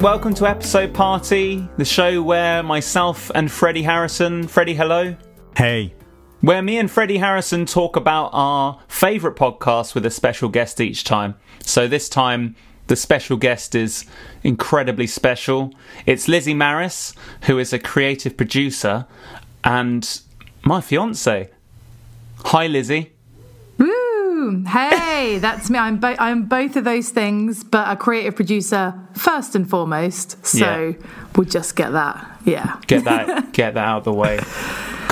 Welcome to Episode Party, the show where myself and Freddie Harrison, Freddie, hello, Hey. where me and Freddie Harrison talk about our favourite podcast with a special guest each time. So this time, the special guest is incredibly special. It's Lizzie Maris, who is a creative producer and my fiance. Hi, Lizzie. Woo! Hey, that's me. I'm bo- I'm both of those things, but a creative producer first and foremost. So Yeah. we'll just get that. Yeah, Get that, get that out of the way.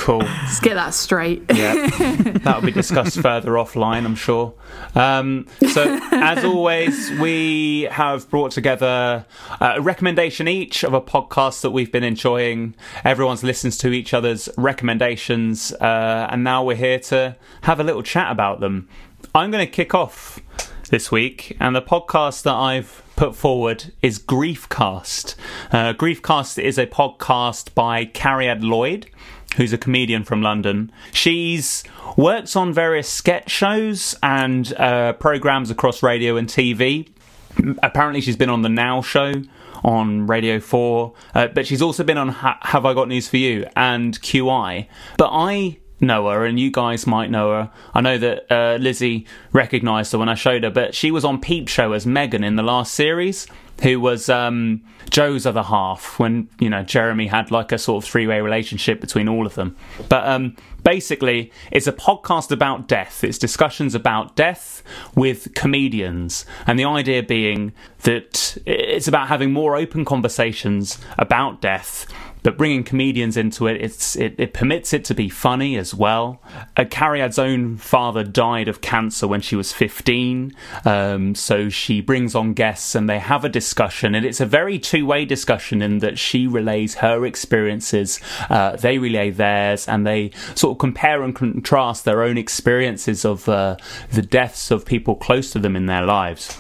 Cool. let's get that straight. Yeah, that'll be discussed further offline, I'm sure. Um, so, as always, we have brought together uh, a recommendation each of a podcast that we've been enjoying. Everyone's listens to each other's recommendations, uh, and now we're here to have a little chat about them. I'm going to kick off this week, and the podcast that I've put forward is Griefcast. Uh, Griefcast is a podcast by Cariad Lloyd, who's a comedian from London. She's works on various sketch shows and uh, programs across radio and TV. Apparently, she's been on the Now Show on Radio 4, uh, but she's also been on ha- Have I Got News for You and QI. But I know her, and you guys might know her. I know that uh, Lizzie recognised her when I showed her, but she was on Peep Show as Megan in the last series, who was um, Joe's other half when you know Jeremy had like a sort of three-way relationship between all of them. But um, basically, it's a podcast about death. It's discussions about death with comedians, and the idea being that it's about having more open conversations about death but bringing comedians into it, it's it, it permits it to be funny as well. Uh, Cariad's own father died of cancer when she was 15, um, so she brings on guests and they have a discussion, and it's a very two-way discussion in that she relays her experiences, uh, they relay theirs, and they sort of compare and contrast their own experiences of uh, the deaths of people close to them in their lives.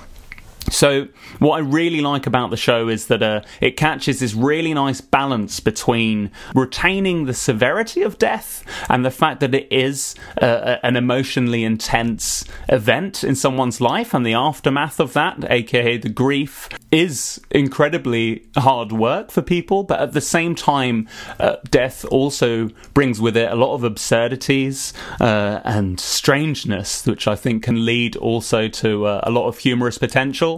So, what I really like about the show is that uh, it catches this really nice balance between retaining the severity of death and the fact that it is uh, an emotionally intense event in someone's life, and the aftermath of that, aka the grief, is incredibly hard work for people. But at the same time, uh, death also brings with it a lot of absurdities uh, and strangeness, which I think can lead also to uh, a lot of humorous potential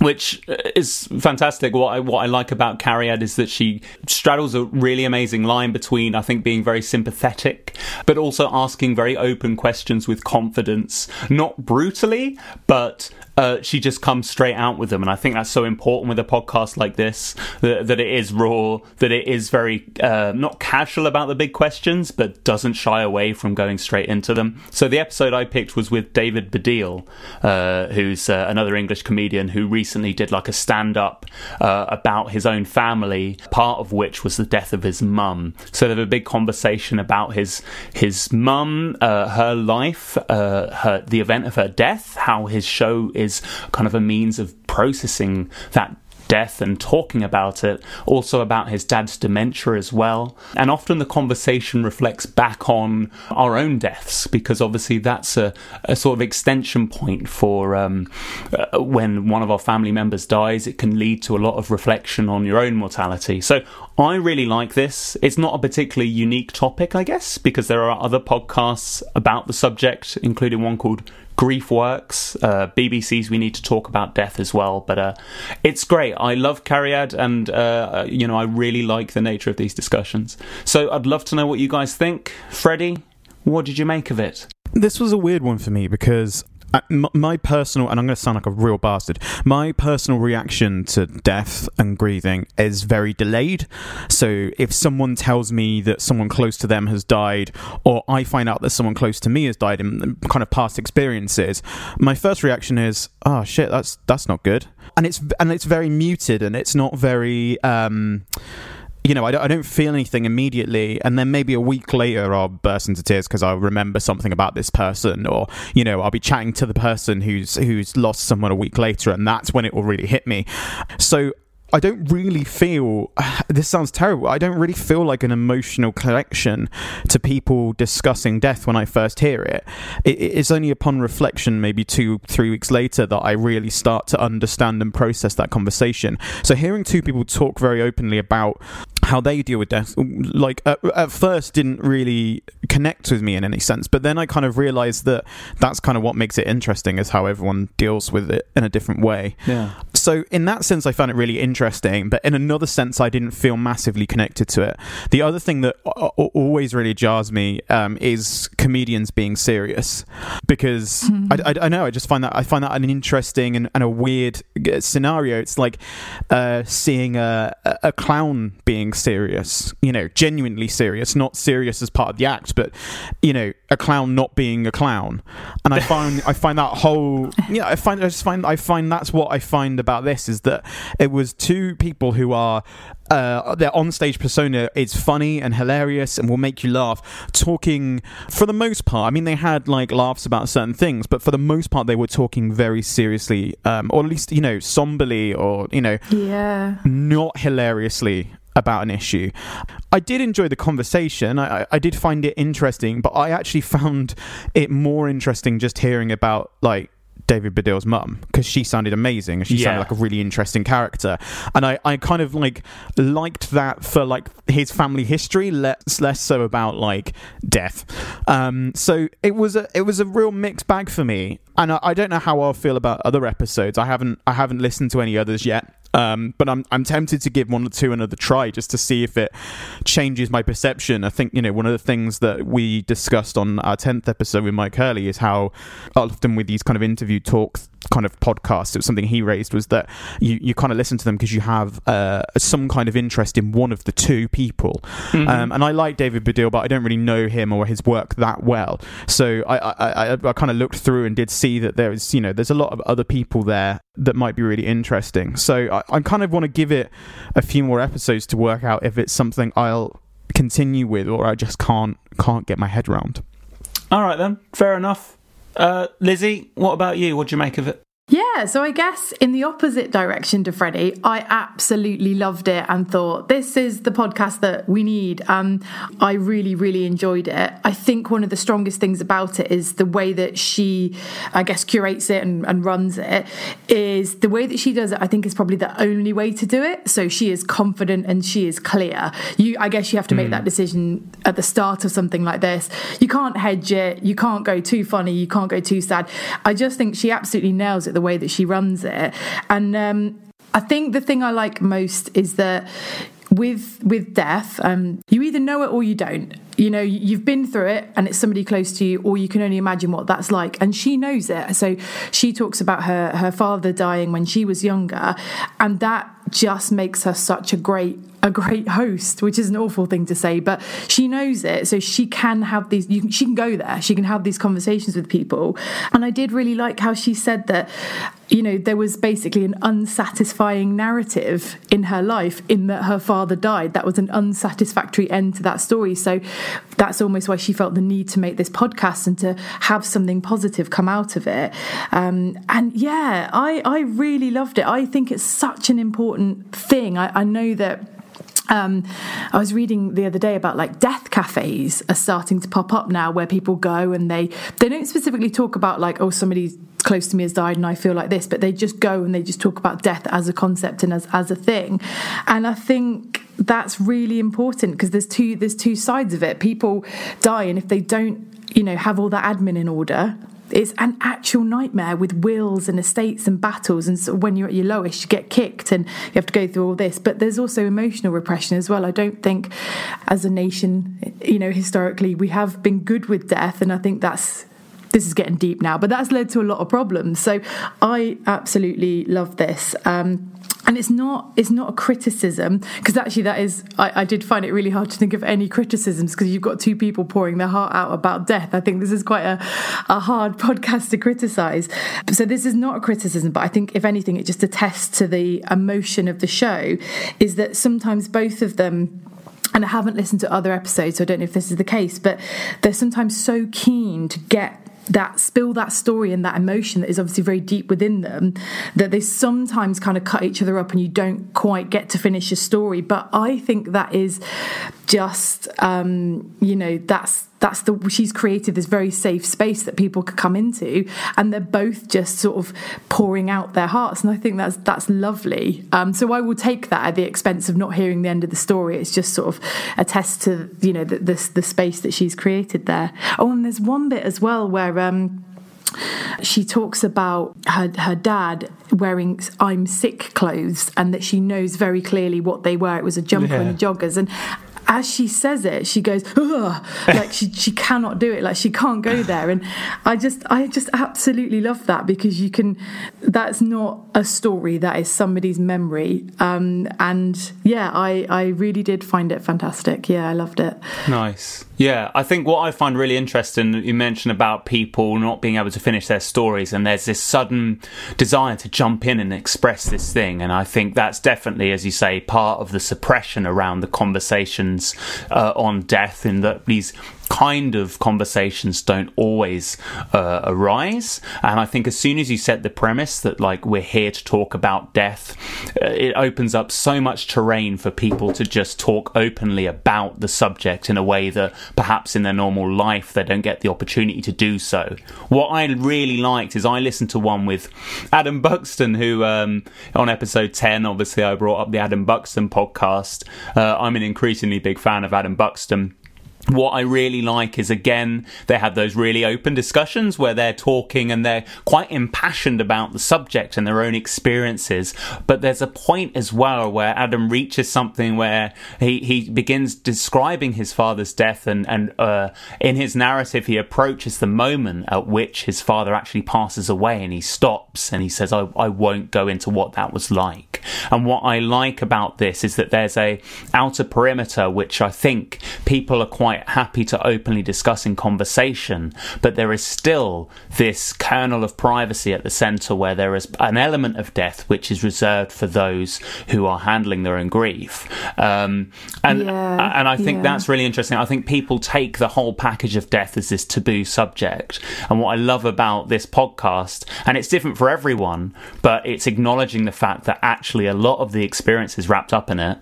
which is fantastic. What I what I like about Cariad is that she straddles a really amazing line between I think being very sympathetic, but also asking very open questions with confidence, not brutally, but uh, she just comes straight out with them, and I think that's so important with a podcast like this that, that it is raw, that it is very uh, not casual about the big questions, but doesn't shy away from going straight into them. So the episode I picked was with David Baddiel, uh, who's uh, another English comedian who recently did like a stand up uh, about his own family, part of which was the death of his mum. So they have a big conversation about his his mum, uh, her life, uh, her the event of her death, how his show is kind of a means of processing that death and talking about it, also about his dad's dementia as well. And often the conversation reflects back on our own deaths because obviously that's a, a sort of extension point for um, uh, when one of our family members dies, it can lead to a lot of reflection on your own mortality. So I really like this. It's not a particularly unique topic, I guess, because there are other podcasts about the subject, including one called Grief Works, uh, BBC's We Need to Talk About Death as well. But uh, it's great. I love Cariad, and uh, you know I really like the nature of these discussions. So I'd love to know what you guys think. Freddie, what did you make of it? This was a weird one for me because my personal, and I'm going to sound like a real bastard, my personal reaction to death and grieving is very delayed. So if someone tells me that someone close to them has died, or I find out that someone close to me has died in kind of past experiences, my first reaction is, oh shit, that's that's not good. And it's and it's very muted and it's not very um you know, I don't, I don't feel anything immediately, and then maybe a week later I'll burst into tears because I'll remember something about this person, or you know, I'll be chatting to the person who's who's lost someone a week later, and that's when it will really hit me. So I don't really feel this sounds terrible. I don't really feel like an emotional connection to people discussing death when I first hear it. it. It's only upon reflection, maybe two, three weeks later, that I really start to understand and process that conversation. So hearing two people talk very openly about how they deal with death, like at, at first, didn't really connect with me in any sense. But then I kind of realized that that's kind of what makes it interesting, is how everyone deals with it in a different way. Yeah. So in that sense, I found it really interesting. But in another sense, I didn't feel massively connected to it. The other thing that a- a- always really jars me um, is comedians being serious, because I, I, I know I just find that I find that an interesting and, and a weird uh, scenario. It's like uh, seeing a, a a clown being serious, you know, genuinely serious, not serious as part of the act, but you know, a clown not being a clown. And I find I find that whole yeah, I find I just find I find that's what I find about this is that it was two people who are uh, their on-stage persona is funny and hilarious and will make you laugh. Talking for the most part, I mean, they had like laughs about certain things, but for the most part, they were talking very seriously, um, or at least you know, somberly, or you know, Yeah. not hilariously about an issue. I did enjoy the conversation. I, I- did find it interesting, but I actually found it more interesting just hearing about like David Baddiel's mum because she sounded amazing she Yeah. sounded like a really interesting character. And I, I kind of like liked that for like his family history, less less so about like death. Um, so it was a it was a real mixed bag for me. And I, I don't know how I'll feel about other episodes. I haven't I haven't listened to any others yet. Um, but I'm I'm tempted to give one or two another try just to see if it changes my perception. I think you know one of the things that we discussed on our tenth episode with Mike Hurley is how often with these kind of interview talk kind of podcasts, it was something he raised was that you, you kind of listen to them because you have uh, some kind of interest in one of the two people. Um, and I like David Baddiel, but I don't really know him or his work that well. So I I, I, I kind of looked through and did see that there is you know there's a lot of other people there that might be really interesting. So I, I kind of want to give it a few more episodes to work out if it's something I'll continue with or I just can't can't get my head round. All right then, fair enough. Uh, Lizzie, what about you? What do you make of it? Yeah, so I guess in the opposite direction to Freddie, I absolutely loved it and thought this is the podcast that we need. Um, I really, really enjoyed it. I think one of the strongest things about it is the way that she, I guess, curates it and, and runs it. Is the way that she does it. I think is probably the only way to do it. So she is confident and she is clear. You, I guess, you have to make that decision at the start of something like this. You can't hedge it. You can't go too funny. You can't go too sad. I just think she absolutely nails it the way that she runs it. And um, I think the thing I like most is that with with death, um, you either know it or you don't. You know, you've been through it and it's somebody close to you, or you can only imagine what that's like. And she knows it. So she talks about her her father dying when she was younger, and that just makes her such a great a great host, which is an awful thing to say, but she knows it, so she can have these. Can, she can go there. She can have these conversations with people, and I did really like how she said that. You know, there was basically an unsatisfying narrative in her life in that her father died. That was an unsatisfactory end to that story. So that's almost why she felt the need to make this podcast and to have something positive come out of it. Um, and yeah, I, I really loved it. I think it's such an important thing. I, I know that um, I was reading the other day about like death cafes are starting to pop up now where people go and they they don't specifically talk about like oh somebody close to me has died and I feel like this but they just go and they just talk about death as a concept and as as a thing and I think that's really important because there's two there's two sides of it people die and if they don't you know have all that admin in order it's an actual nightmare with wills and estates and battles and so when you're at your lowest you get kicked and you have to go through all this. But there's also emotional repression as well. I don't think as a nation you know historically we have been good with death and i think that's this is getting deep now but that's led to a lot of problems. So i absolutely love this. Um, and it's not it's not a criticism because actually that is I, I, did find it really hard to think of any criticisms because you've got two people pouring their heart out about death. I think this is quite a, a hard podcast to criticize. So this is not a criticism but i think if anything it just attests to the emotion of the show is that sometimes both of them and I haven't listened to other episodes, so I don't know if this is the case, but they're sometimes so keen to get that spill that story and that emotion that is obviously very deep within them that they sometimes kind of cut each other up and you don't quite get to finish a story. But i think that is just um, you know that's that's the she's created this very safe space that people could come into and they're both just sort of pouring out their hearts and i think that's that's lovely um, so i will take that at the expense of not hearing the end of the story it's just sort of a test to you know the, the, the space that she's created there oh and there's one bit as well where um, she talks about her, her dad wearing I'm sick clothes and that she knows very clearly what they were. It was a jumper yeah. and joggers. And as she says it, she goes, Ugh! like she she cannot do it, like she can't go there. And I just I just absolutely love that because you can. That's not a story. That is somebody's memory. Um, and yeah, I I really did find it fantastic. Yeah, I loved it. Nice. Yeah, I think what I find really interesting, you mentioned about people not being able to finish their stories, and there's this sudden desire to jump in and express this thing. And I think that's definitely, as you say, part of the suppression around the conversations uh, on death, in that these kind of conversations don't always uh, arise. And I think as soon as you set the premise that like we're here to talk about death, uh, it opens up so much terrain for people to just talk openly about the subject in a way that perhaps in their normal life they don't get the opportunity to do so. What I really liked is I listened to one with Adam Buxton, who um, on episode 10, obviously I brought up the Adam Buxton podcast. Uh, I'm an increasingly big fan of Adam Buxton what I really like is again, they have those really open discussions where they're talking and they're quite impassioned about the subject and their own experiences. But there's a point as well where Adam reaches something where he, he begins describing his father's death and, and uh, in his narrative, he approaches the moment at which his father actually passes away and he stops and he says, I, I won't go into what that was like. And what I like about this is that there's a outer perimeter which I think people are quite happy to openly discuss in conversation, but there is still this kernel of privacy at the center where there is an element of death which is reserved for those who are handling their own grief. Um, and yeah, and I think yeah. that's really interesting. I think people take the whole package of death as this taboo subject. And what I love about this podcast, and it's different for everyone, but it's acknowledging the fact that actually a lot of the experience is wrapped up in it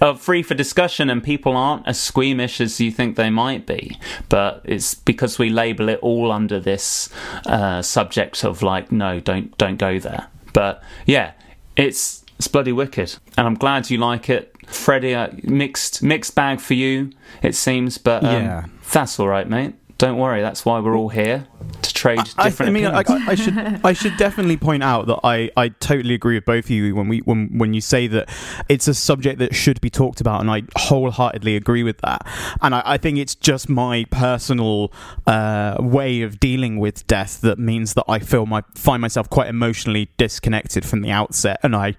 uh, free for discussion and people aren't as squeamish as you think they might be. But it's because we label it all under this uh, subject of like, no, don't don't go there. But yeah, it's it's bloody wicked, and I'm glad you like it, Freddie. Uh, mixed mixed bag for you, it seems, but um, yeah, that's all right, mate. Don't worry, that's why we're all here to trade I, different. I, mean, I, I, should I should definitely point out that I, I totally agree with both of you when we when when you say that it's a subject that should be talked about, and I wholeheartedly agree with that. And I, I think it's just my personal uh, way of dealing with death that means that I feel my find myself quite emotionally disconnected from the outset, and I,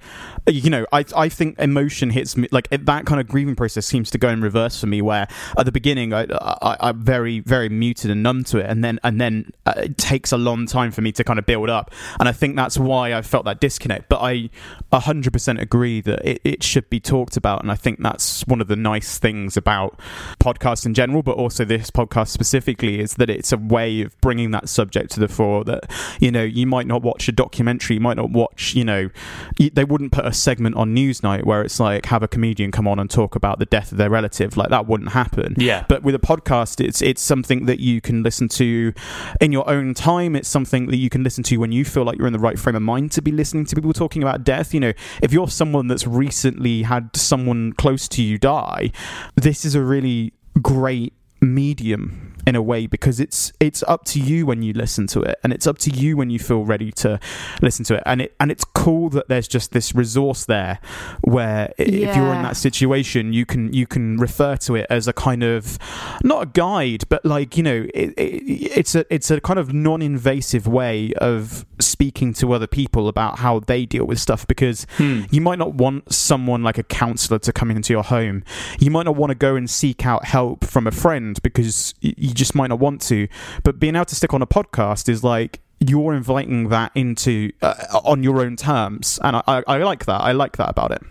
you know, I I think emotion hits me like that kind of grieving process seems to go in reverse for me, where at the beginning I, I I'm very very muted muted and numb to it, and then and then uh, it takes a long time for me to kind of build up, and I think that's why I felt that disconnect. But I 100% agree that it, it should be talked about, and I think that's one of the nice things about podcasts in general, but also this podcast specifically, is that it's a way of bringing that subject to the fore. That you know you might not watch a documentary, you might not watch, you know, they wouldn't put a segment on Newsnight where it's like have a comedian come on and talk about the death of their relative, like that wouldn't happen. Yeah. But with a podcast, it's it's something that you can listen to in your own time. It's something that you can listen to when you feel like you're in the right frame of mind to be listening to people talking about death. You know, if you're someone that's recently had someone close to you die, this is a really great medium in a way because it's it's up to you when you listen to it and it's up to you when you feel ready to listen to it and it and it's cool that there's just this resource there where yeah. if you're in that situation you can you can refer to it as a kind of not a guide but like you know it, it, it's a it's a kind of non-invasive way of speaking to other people about how they deal with stuff because hmm. you might not want someone like a counselor to come into your home. You might not want to go and seek out help from a friend because y- you just might not want to. But being able to stick on a podcast is like you're inviting that into uh, on your own terms, and I, I, I like that. I like that about it.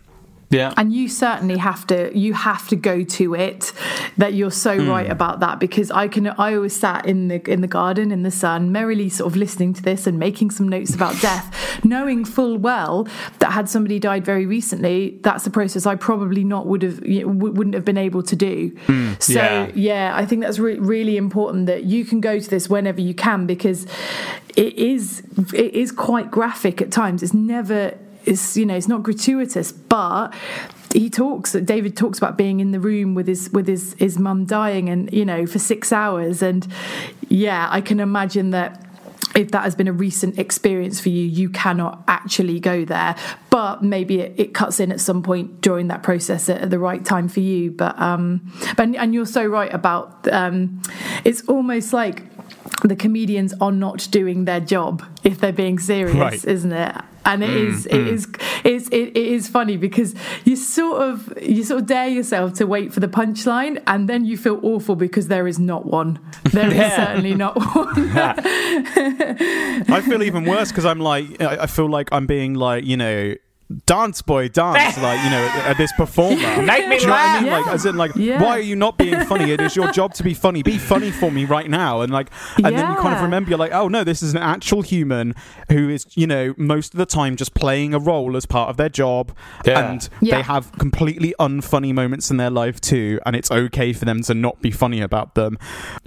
Yeah. and you certainly have to you have to go to it that you're so hmm. right about that because i can i always sat in the in the garden in the sun merrily sort of listening to this and making some notes about death knowing full well that had somebody died very recently that's a process i probably not would have you know, wouldn't have been able to do hmm. so yeah. yeah. i think that's re- really important that you can go to this whenever you can because it is it is quite graphic at times it's never it's you know it's not gratuitous but he talks david talks about being in the room with his with his his mum dying and you know for six hours and yeah i can imagine that if that has been a recent experience for you, you cannot actually go there. But maybe it, it cuts in at some point during that process at, at the right time for you. But um, but and you're so right about um, it's almost like the comedians are not doing their job if they're being serious, Right. isn't it? And it mm, mm. is, it is, it's, it, it is funny because you sort of, you sort of dare yourself to wait for the punchline, and then you feel awful because there is not one. There is Yeah. certainly not one. I feel even worse because I'm like, I feel like I'm being like, you know, dance boy, dance, like, you know, at, at this performer. Make me Do you I mean? laugh. Like, as in, like, Yeah. why are you not being funny? It is your job to be funny. Be funny for me right now. And like, and then you kind of remember, you're like, oh no, this is an actual human who is, you know, most of the time just playing a role as part of their job, Yeah. and Yeah. they have completely unfunny moments in their life too, and it's okay for them to not be funny about them,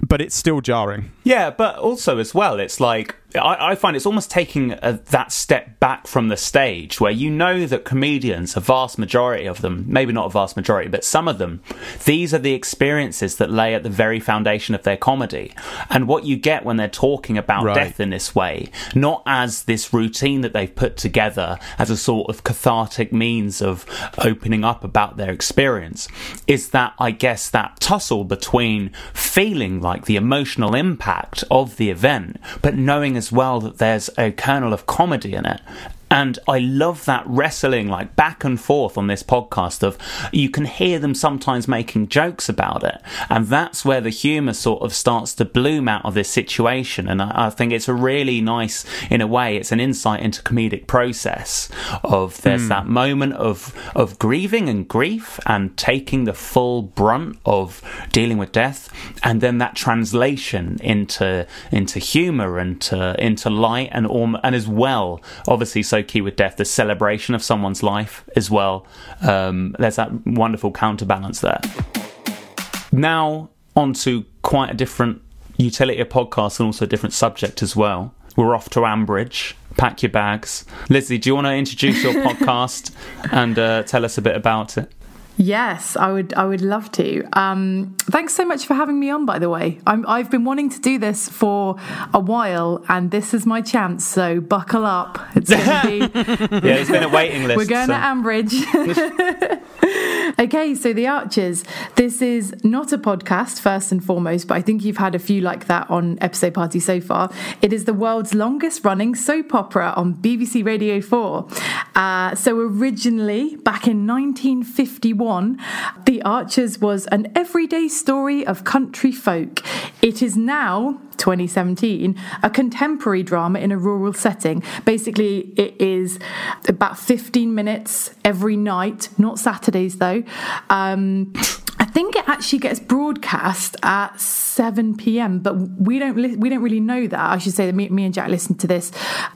but it's still jarring. Yeah, but also as well, it's like I, I find it's almost taking a, that step back from the stage where you know that comedians, a vast majority of them, maybe not a vast majority, but some of them, these are the experiences that lay at the very foundation of their comedy. And what you get when they're talking about Right. death in this way, not as this routine that they've put together as a sort of cathartic means of opening up about their experience, is that I guess that tussle between feeling like the emotional impact of the event, but knowing as well that there's a kernel of comedy in it. And I love that wrestling, like back and forth on this podcast. Of you can hear them sometimes making jokes about it, and that's where the humour sort of starts to bloom out of this situation. And I, I think it's a really nice, in a way, it's an insight into comedic process. Of there's hmm. that moment of of grieving and grief, and taking the full brunt of dealing with death, and then that translation into into humour and to, into light, and and as well, obviously, so key with death, the celebration of someone's life as well. Um, there's that wonderful counterbalance there. Now on to quite a different utility of podcast and also a different subject as well. We're off to Ambridge. Pack your bags. Lizzie, do you want to introduce your podcast and uh, tell us a bit about it? Yes, I would. I would love to. Um, thanks so much for having me on. By the way, I'm, I've been wanting to do this for a while, and this is my chance. So buckle up. It's going to be. Yeah, there's been a waiting list. We're going so- to Ambridge. okay, so The Archers. This is not a podcast, first and foremost, but I think you've had a few like that on Episode Party so far. It is the world's longest running soap opera on BBC Radio 4. Uh, so, originally, back in 1951, The Archers was an everyday story of country folk. It is now 2017, a contemporary drama in a rural setting. Basically, it is about 15 minutes every night, not Saturdays though. Um, think it actually gets broadcast at 7 p.m., but we don't li- we don't really know that. I should say that me, me and Jack listen to this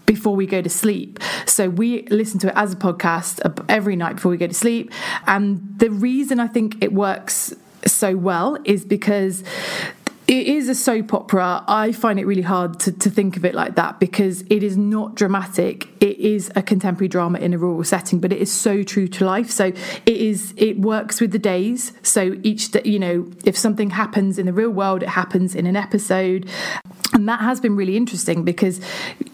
before we go to sleep. So we listen to it as a podcast every night before we go to sleep. And the reason I think it works so well is because it is a soap opera. I find it really hard to, to think of it like that because it is not dramatic. It is a contemporary drama in a rural setting, but it is so true to life. So it is. It works with the days. So each, day, you know, if something happens in the real world, it happens in an episode, and that has been really interesting because,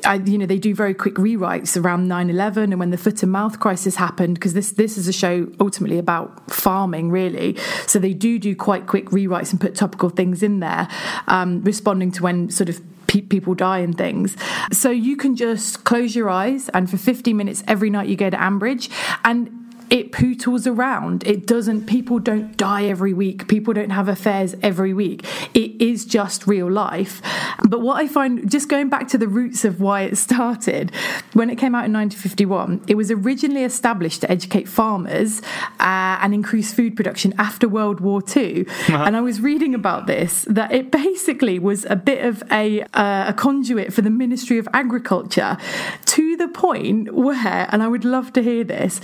I, you know, they do very quick rewrites around 9-11 and when the foot and mouth crisis happened because this this is a show ultimately about farming really. So they do do quite quick rewrites and put topical things in there, um, responding to when sort of people die and things. So you can just close your eyes, and for 50 minutes every night you go to Ambridge, and it pootles around. It doesn't, people don't die every week. People don't have affairs every week. It is just real life. But what I find, just going back to the roots of why it started, when it came out in 1951, it was originally established to educate farmers uh, and increase food production after World War II. And I was reading about this, that it basically was a bit of a, uh, a conduit for the Ministry of Agriculture to the point where, and I would love to hear this,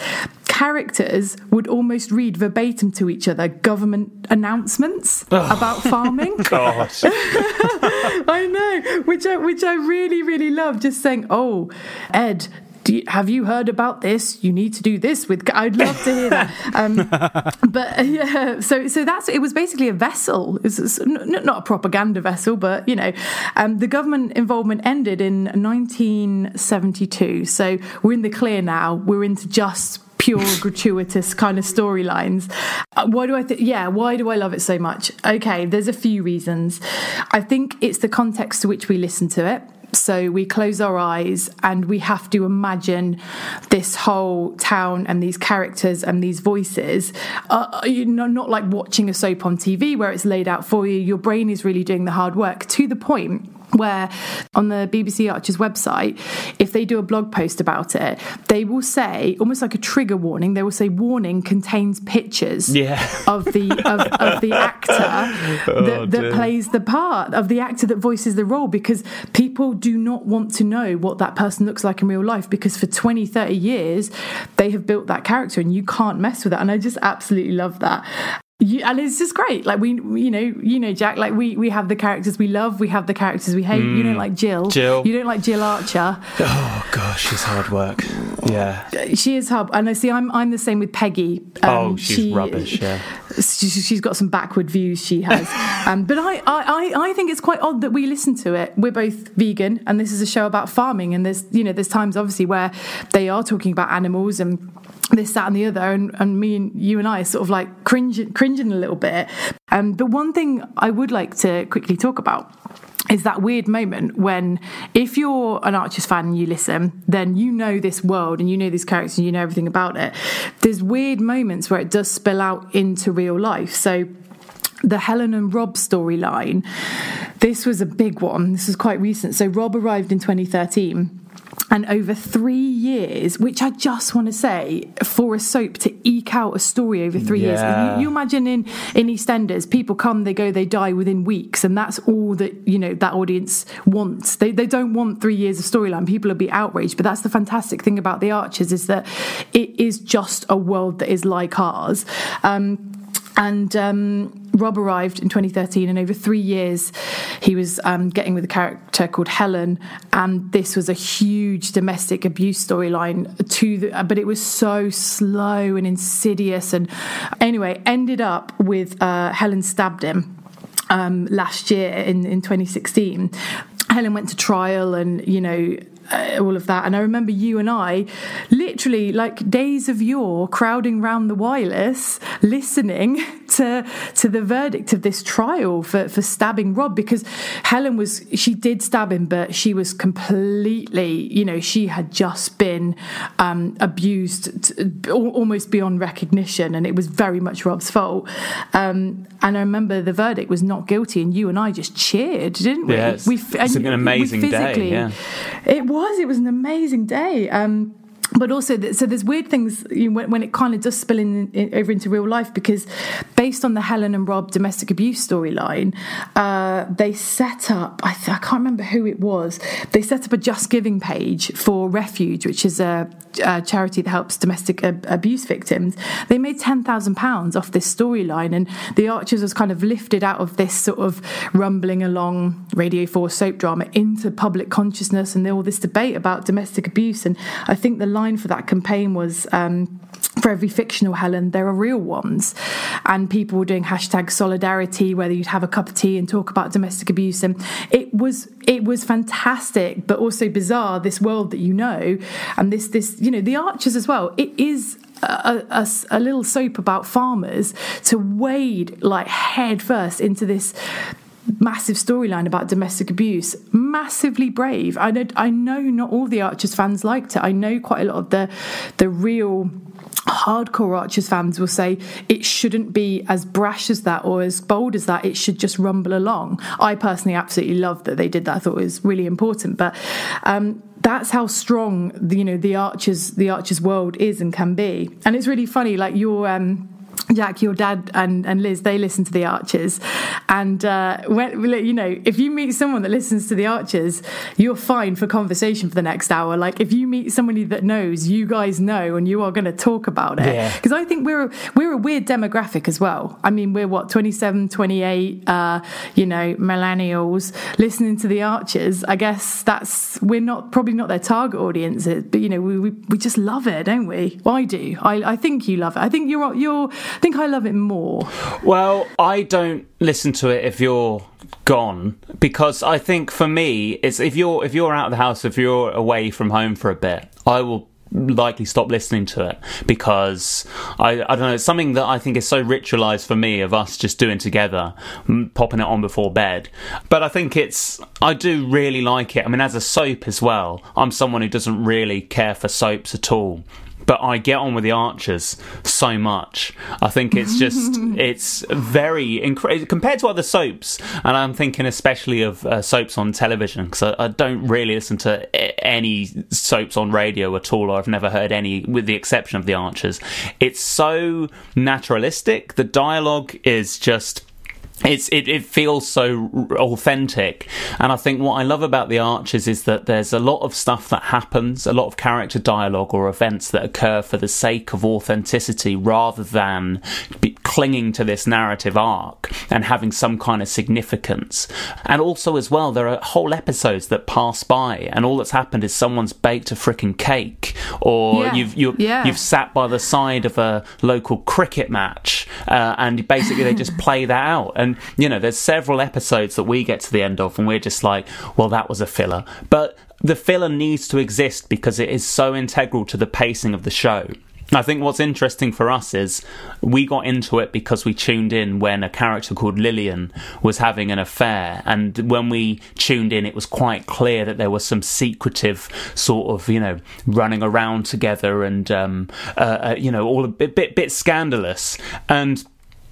characters would almost read verbatim to each other government announcements about farming. I know, which I which I really really love. Just saying, oh, Ed. Do you, have you heard about this? You need to do this with. I'd love to hear that. Um, but uh, yeah, so so that's it. Was basically a vessel. It's, it's n- not a propaganda vessel, but you know, um, the government involvement ended in 1972. So we're in the clear now. We're into just pure gratuitous kind of storylines. Uh, why do I think? Yeah, why do I love it so much? Okay, there's a few reasons. I think it's the context to which we listen to it. So we close our eyes and we have to imagine this whole town and these characters and these voices. Uh, you know, not like watching a soap on TV where it's laid out for you. Your brain is really doing the hard work to the point where on the BBC Archers website, if they do a blog post about it, they will say almost like a trigger warning. They will say warning contains pictures Yeah. of the of, of the actor oh, that, that plays the part of the actor that voices the role because people do not want to know what that person looks like in real life because for 20 30 years they have built that character and you can't mess with that. and I just absolutely love that you, and it's just great. Like we, you know, you know, Jack. Like we, we have the characters we love. We have the characters we hate. You don't like Jill. Mm. Jill. You don't like Jill Archer. Oh gosh, she's hard work. Yeah. She is hard. And I see. I'm, I'm the same with Peggy. Um, oh, she's rubbish. Yeah. she, she's got some backward views she has um, but I, I, I think it's quite odd that we listen to it we're both vegan and this is a show about farming and there's you know there's times obviously where they are talking about animals and this that and the other and, and me and you and I sort of like cringing, cringing a little bit um, but one thing I would like to quickly talk about is that weird moment when if you're an Archers fan and you listen, then you know this world and you know these characters and you know everything about it. There's weird moments where it does spill out into real life. So the Helen and Rob storyline, this was a big one. This was quite recent. So Rob arrived in 2013 and over three years, which I just want to say, for a soap to eke out a story over three Yeah. years. You, you imagine in, in EastEnders, people come, they go, they die within weeks, and that's all that you know that audience wants. They they don't want three years of storyline. People will be outraged, but that's the fantastic thing about the Archers is that it is just a world that is like ours. Um, and um, Rob arrived in 2013, and over three years, he was um, getting with a character called Helen, and this was a huge domestic abuse storyline. To the, but it was so slow and insidious, and anyway, ended up with uh, Helen stabbed him um, last year in in 2016. Helen went to trial, and you know uh, all of that. And I remember you and I, literally like days of yore, crowding round the wireless, listening to to the verdict of this trial for for stabbing Rob because Helen was she did stab him, but she was completely, you know, she had just been um, abused t- al- almost beyond recognition, and it was very much Rob's fault. Um, and I remember the verdict was not guilty, and you and I just cheered, didn't we? Yeah, it's- we it's an amazing day, yeah. it was. It was an amazing day. Um, but also, so there's weird things you know, when, when it kind of does spill in, in, over into real life because, based on the Helen and Rob domestic abuse storyline, uh, they set up. I, th- I can't remember who it was. They set up a Just Giving page for Refuge, which is a, a charity that helps domestic ab- abuse victims. They made ten thousand pounds off this storyline, and the Archers was kind of lifted out of this sort of rumbling along Radio Four soap drama into public consciousness, and all this debate about domestic abuse. And I think the line for that campaign was. Um, for every fictional Helen, there are real ones. And people were doing hashtag solidarity, whether you'd have a cup of tea and talk about domestic abuse. And it was it was fantastic, but also bizarre, this world that you know. And this this, you know, the archers as well. It is a, a, a little soap about farmers to wade like head first into this massive storyline about domestic abuse. Massively brave. I know, I know not all the Archers fans liked it. I know quite a lot of the the real hardcore Archers fans will say it shouldn't be as brash as that or as bold as that. It should just rumble along. I personally absolutely love that they did that. I thought it was really important. But um, that's how strong the, you know the Archers the Archers world is and can be. And it's really funny. Like your um, Jack, your dad and, and Liz, they listen to the Archers, and uh, when you know if you meet someone that listens to the Archers, you're fine for conversation for the next hour. Like if you meet somebody that knows, you guys know, and you are going to talk about it. Yeah. Because I think we're we're a weird demographic as well. I mean, we're what 27, 28, uh, you know, millennials listening to the Archers. I guess that's we're not probably not their target audience, but you know, we we, we just love it, don't we? Well, I do. I, I think you love it. I think you're you're. I think I love it more. Well, I don't listen to it if you're gone because I think for me it's if you're if you're out of the house if you're away from home for a bit I will likely stop listening to it because I, I don't know it's something that I think is so ritualized for me of us just doing together popping it on before bed. But I think it's I do really like it. I mean as a soap as well I'm someone who doesn't really care for soaps at all but I get on with the Archers so much. I think it's just it's very incredible compared to other soaps, and I'm thinking especially of uh, soaps on television because I, I don't really listen to any soaps on radio at all, or I've never heard any, with the exception of the Archers. It's so naturalistic. The dialogue is just it's it, it feels so authentic. And i think what i love about the archers is that there's a lot of stuff that happens a lot of character dialogue or events that occur for the sake of authenticity rather than be clinging to this narrative arc and having some kind of significance and also as well there are whole episodes that pass by and all that's happened is someone's baked a freaking cake or Yeah. you've you, Yeah. you've sat by the side of a local cricket match uh, and basically they just play that out and you know there's several episodes that we get to the end of and we're just like well that was a filler but the filler needs to exist because it is so integral to the pacing of the show I think what's interesting for us is we got into it because we tuned in when a character called Lilian was having an affair, and when we tuned in, it was quite clear that there was some secretive sort of, you know, running around together and, um, uh, uh, you know, all a bit, bit, bit scandalous. And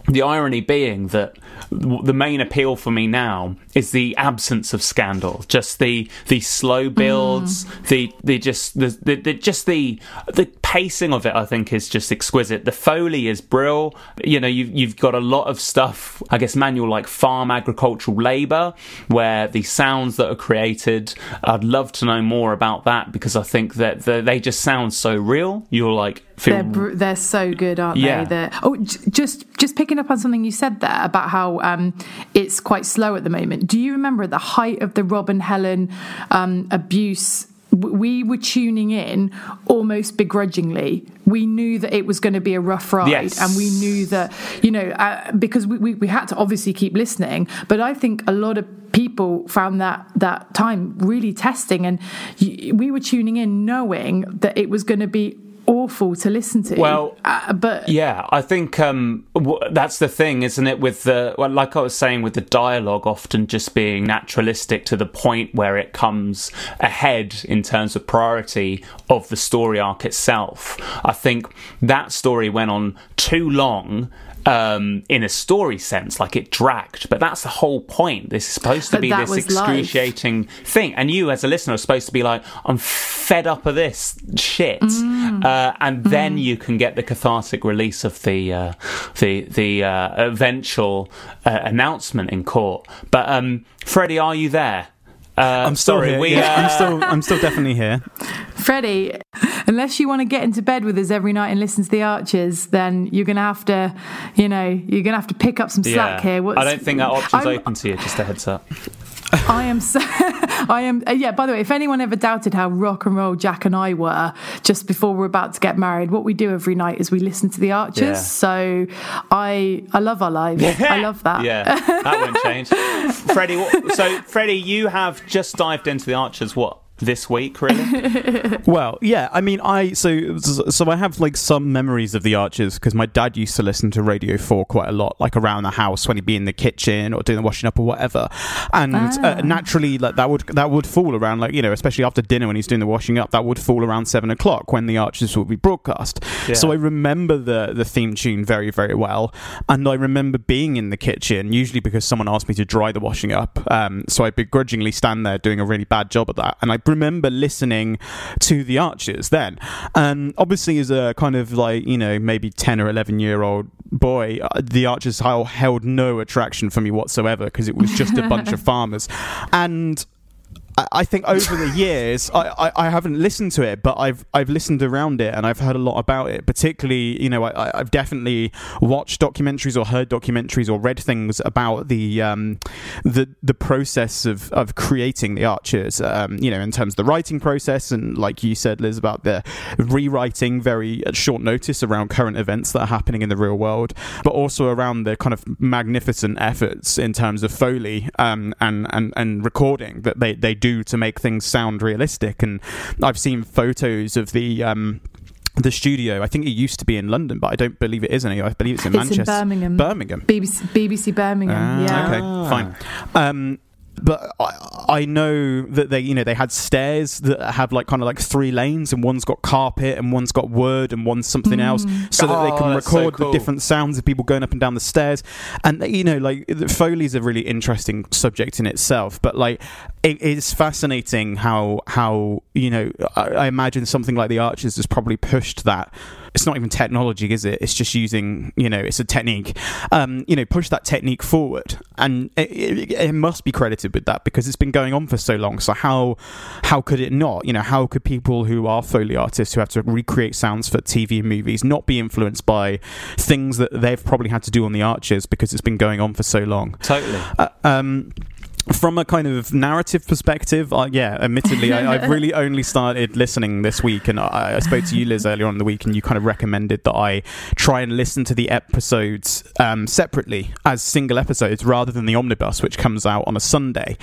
the irony being that the main appeal for me now is the absence of scandal, just the the slow mm. builds, the the just the, the, the just the the pacing of it. I think is just exquisite. The foley is brill. You know, you've you've got a lot of stuff. I guess manual like farm agricultural labour, where the sounds that are created. I'd love to know more about that because I think that the, they just sound so real. You're like feel They're br- they're so good, aren't Yeah. they? They're, oh, j- just just picking up on something you said there about how um, it's quite slow at the moment. Do you remember at the height of the Rob and Helen um, abuse? We were tuning in almost begrudgingly. We knew that it was going to be a rough ride, Yes. and we knew that you know uh, because we, we, we had to obviously keep listening. But I think a lot of people found that that time really testing, and y- we were tuning in knowing that it was going to be awful to listen to. Well, uh, but Yeah, I think um, w- that's the thing, isn't it? With the well, like I was saying, with the dialogue often just being naturalistic to the point where it comes ahead in terms of priority of the story arc itself. I think that story went on too long. Um, in a story sense, like it dragged, but that's the whole point. This is supposed to But be this was life. excruciating thing, and you, as a listener, are supposed to be like, "I'm fed up of this shit," Mm. uh, and then you can get the cathartic release of the uh, the the uh, eventual uh, announcement in court. But um, Freddie, are you there? Uh, I'm still sorry, here. we. yeah, uh, I'm still, I'm still definitely here. Freddie, unless you want to get into bed with us every night and listen to the Archers, then you're going to have to, you know, you're going to have to pick up some slack yeah. here. What's- I don't think that option's I'm- open to you. Just a heads up. I am so, I am uh, yeah by the way if anyone ever doubted how rock and roll Jack and I were just before we're about to get married what we do every night is we listen to the Archers Yeah. so I I love our lives I love that Yeah, that won't change. Freddie, what, so Freddie, you have just dived into the Archers. What this week, really. Well, yeah, I mean, I so so I have like some memories of the Archers because my dad used to listen to Radio Four quite a lot, like around the house when he'd be in the kitchen or doing the washing up or whatever, and uh, Ah. naturally, like that would that would fall around like you know, especially after dinner when he's doing the washing up, that would fall around seven o'clock when the Archers would be broadcast. Yeah. So I remember the the theme tune very very well, and I remember being in the kitchen usually because someone asked me to dry the washing up. Um, so I begrudgingly stand there doing a really bad job at that, and I remember listening to the Archers then, and obviously as a kind of like you know maybe ten or eleven year old boy, uh, the Archers held held no attraction for me whatsoever because it was just a bunch of farmers, and. I- think over the years, I, I, I haven't listened to it, but I've I've listened around it and I've heard a lot about it. Particularly, you know, I, I've definitely watched documentaries or heard documentaries or read things about the um, the the process of, of creating the Archers. Um, you know, in terms of the writing process and, like you said, Liz, about the rewriting very at short notice around current events that are happening in the real world, but also around the kind of magnificent efforts in terms of foley um, and, and and recording that they they do to make things sound realistic. And I've seen photos of the. Um, the studio, I think it used to be in London, but I don't believe it is anymore. I believe it's in It's in Birmingham. Birmingham. BBC, BBC Birmingham. Ah, yeah. Okay, Ah. fine. Um, but I, I know that they, you know, they had stairs that have like kind of like three lanes, and one's got carpet, and one's got wood, and one's something else, mm. so that they Oh, can that's so record cool. the different sounds of people going up and down the stairs. And you know, like the Foley's a really interesting subject in itself, but like it is fascinating how how you know I, I imagine something like the Archers has probably pushed that. It's not even technology, is it? It's just using, you know, it's a technique. Um, you know, push that technique forward, and it, it, it must be credited with that because it's been going on for so long. So how how could it not? You know, how could people who are foley artists who have to recreate sounds for TV and movies not be influenced by things that they've probably had to do on the Archers because it's been going on for so long? totally. Uh, um, from a kind of narrative perspective, uh, yeah, admittedly, I, I've really only started listening this week, and I, I spoke to you, Liz, earlier on in the week, and you kind of recommended that I try and listen to the episodes um, separately as single episodes rather than the omnibus, which comes out on a Sunday.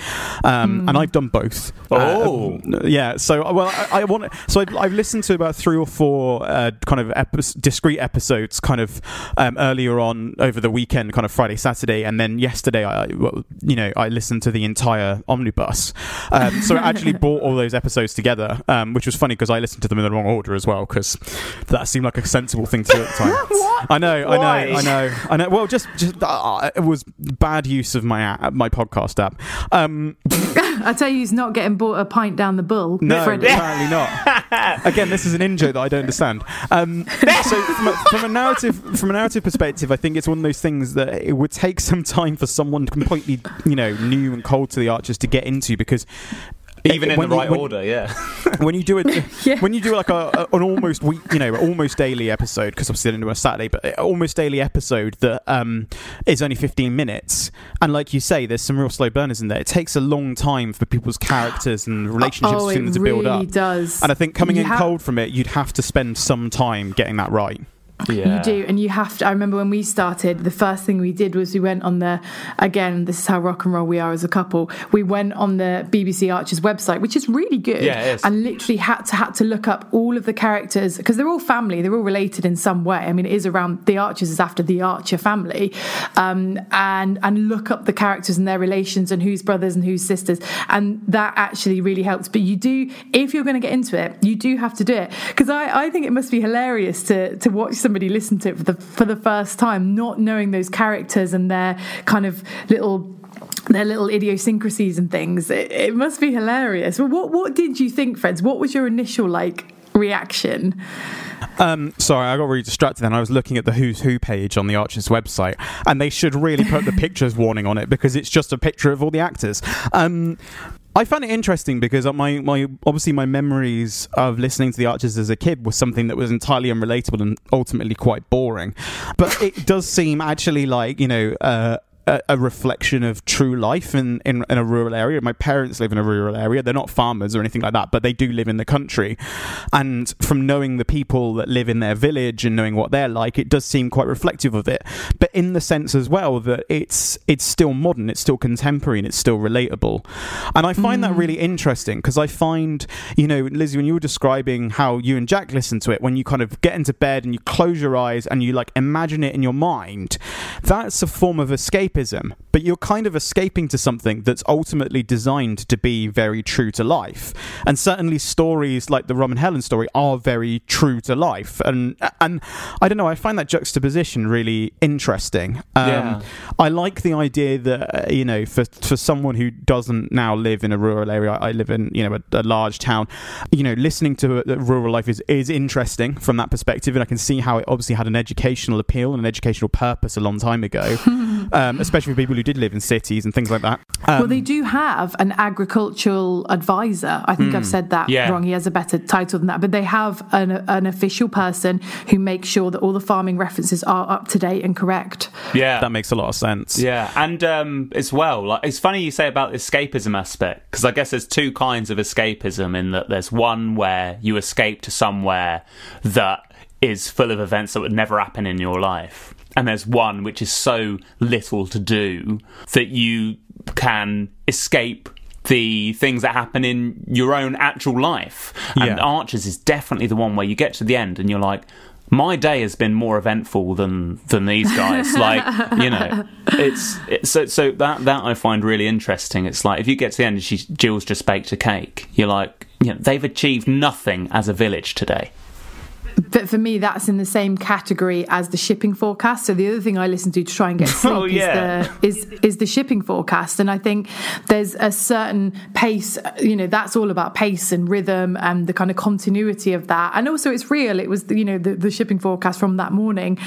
Um, And I've done both. Oh. Uh, yeah. So, uh, well, I, I want. So I've, I've listened to about three or four uh, kind of epi- discrete episodes, kind of um, earlier on over the weekend, kind of Friday, Saturday, and then yesterday, I, you know, I listened to the entire omnibus. Um, so it actually brought all those episodes together, um, which was funny because I listened to them in the wrong order as well, because that seemed like a sensible thing to do at the time. I know, I Why? know, I know, I know. Well, just, just uh, it was bad use of my app, my podcast app. Um, I tell you, he's not getting bought a pint down the bull. no, Freddie. apparently not. Again, this is an in joke that I don't understand. Um, so, from a, from a narrative from a narrative perspective, I think it's one of those things that it would take some time for someone completely, you know, new and cold to the Archers to get into because. Even in when the you- right when- order, yeah. when you do it Yeah. when you do like a, a- an almost week you know almost daily episode because obviously I didn't do a Saturday but almost daily episode that um is only 15 minutes and like you say there's some real slow burners in there it takes a long time for people's characters and relationships oh, between it them to build up does. and I think coming You in ha- cold from it you'd have to spend some time getting that right yeah. You do, and you have to. I remember when we started, the first thing we did was we went on the, again, this is how rock and roll we are as a couple. We went on the BBC Archers website, which is really good. Yeah. And literally had to had to look up all of the characters because they're all family, they're all related in some way. I mean, it is around the Archers is after the Archer family, um, and and look up the characters and their relations and who's brothers and who's sisters, and that actually really helps. But you do, if you're going to get into it, you do have to do it because I, I think it must be hilarious to to watch somebody listened to it for the for the first time, not knowing those characters and their kind of little their little idiosyncrasies and things. It, it must be hilarious. Well, what what did you think, friends? What was your initial like reaction? Um, sorry, I got really distracted then. I was looking at the Who's Who page on the Archers website, and they should really put the pictures warning on it because it's just a picture of all the actors. Um, I found it interesting because my, my obviously my memories of listening to the Archers as a kid was something that was entirely unrelatable and ultimately quite boring. But it does seem actually like you know. Uh, a, a reflection of true life in, in in a rural area. My parents live in a rural area. They're not farmers or anything like that, but they do live in the country. And from knowing the people that live in their village and knowing what they're like, it does seem quite reflective of it. But in the sense as well that it's it's still modern, it's still contemporary, and it's still relatable. And I find that mm. really interesting because I find, you know, Lizzie, when you were describing how you and Jack listen to it, when you kind of get into bed and you close your eyes and you like imagine it in your mind, that's a form of escapism. But you're kind of escaping to something that's ultimately designed to be very true to life. And certainly stories like the Rob and Helen story are very true to life. And and I don't know, I find that juxtaposition really interesting. Um, Yeah. I like the idea that uh, you know, for for someone who doesn't now live in a rural area, I I live in you know a, a large town. You know, listening to uh, rural life is is interesting from that perspective, and I can see how it obviously had an educational appeal and an educational purpose a long time ago, um, especially for people who did live in cities and things like that. Um, well, they do have an agricultural advisor. I think I've said that Yeah. wrong. He has a better title than that. But they have an, an official person who makes sure that all the farming references are up to date and correct. Yeah. that makes a lot of sense. Yeah, and um, as well, like it's funny you say about the escapism aspect because I guess there's two kinds of escapism in that there's one where you escape to somewhere that is full of events that would never happen in your life, and there's one which is so little to do that you can escape the things that happen in your own actual life. And Yeah. Archers is definitely the one where you get to the end and you're like, my day has been more eventful than than these guys. like, you know, it's, it's so so that that I find really interesting. It's like if you get to the end and she Jill's just baked a cake, you're like, you know, they've achieved nothing as a village today. But for me, that's in the same category as the shipping forecast. So the other thing I listen to to try and get oh, sleep Oh, yeah. is, the, is is the shipping forecast. And I think there's a certain pace. You know, that's all about pace and rhythm and the kind of continuity of that. And also, it's real. It was you know the, the shipping forecast from that morning.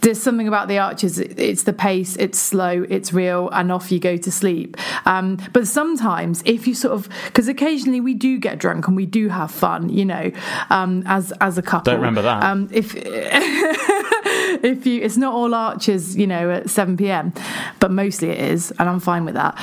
There's something about the Archers It's the pace. It's slow. It's real, and off you go to sleep. Um, but sometimes, if you sort of, because occasionally we do get drunk and we do have fun. You know, um, as as a couple. Don't remember that. Um, if if you, it's not all Archers you know, at seven pm, but mostly it is, and I'm fine with that.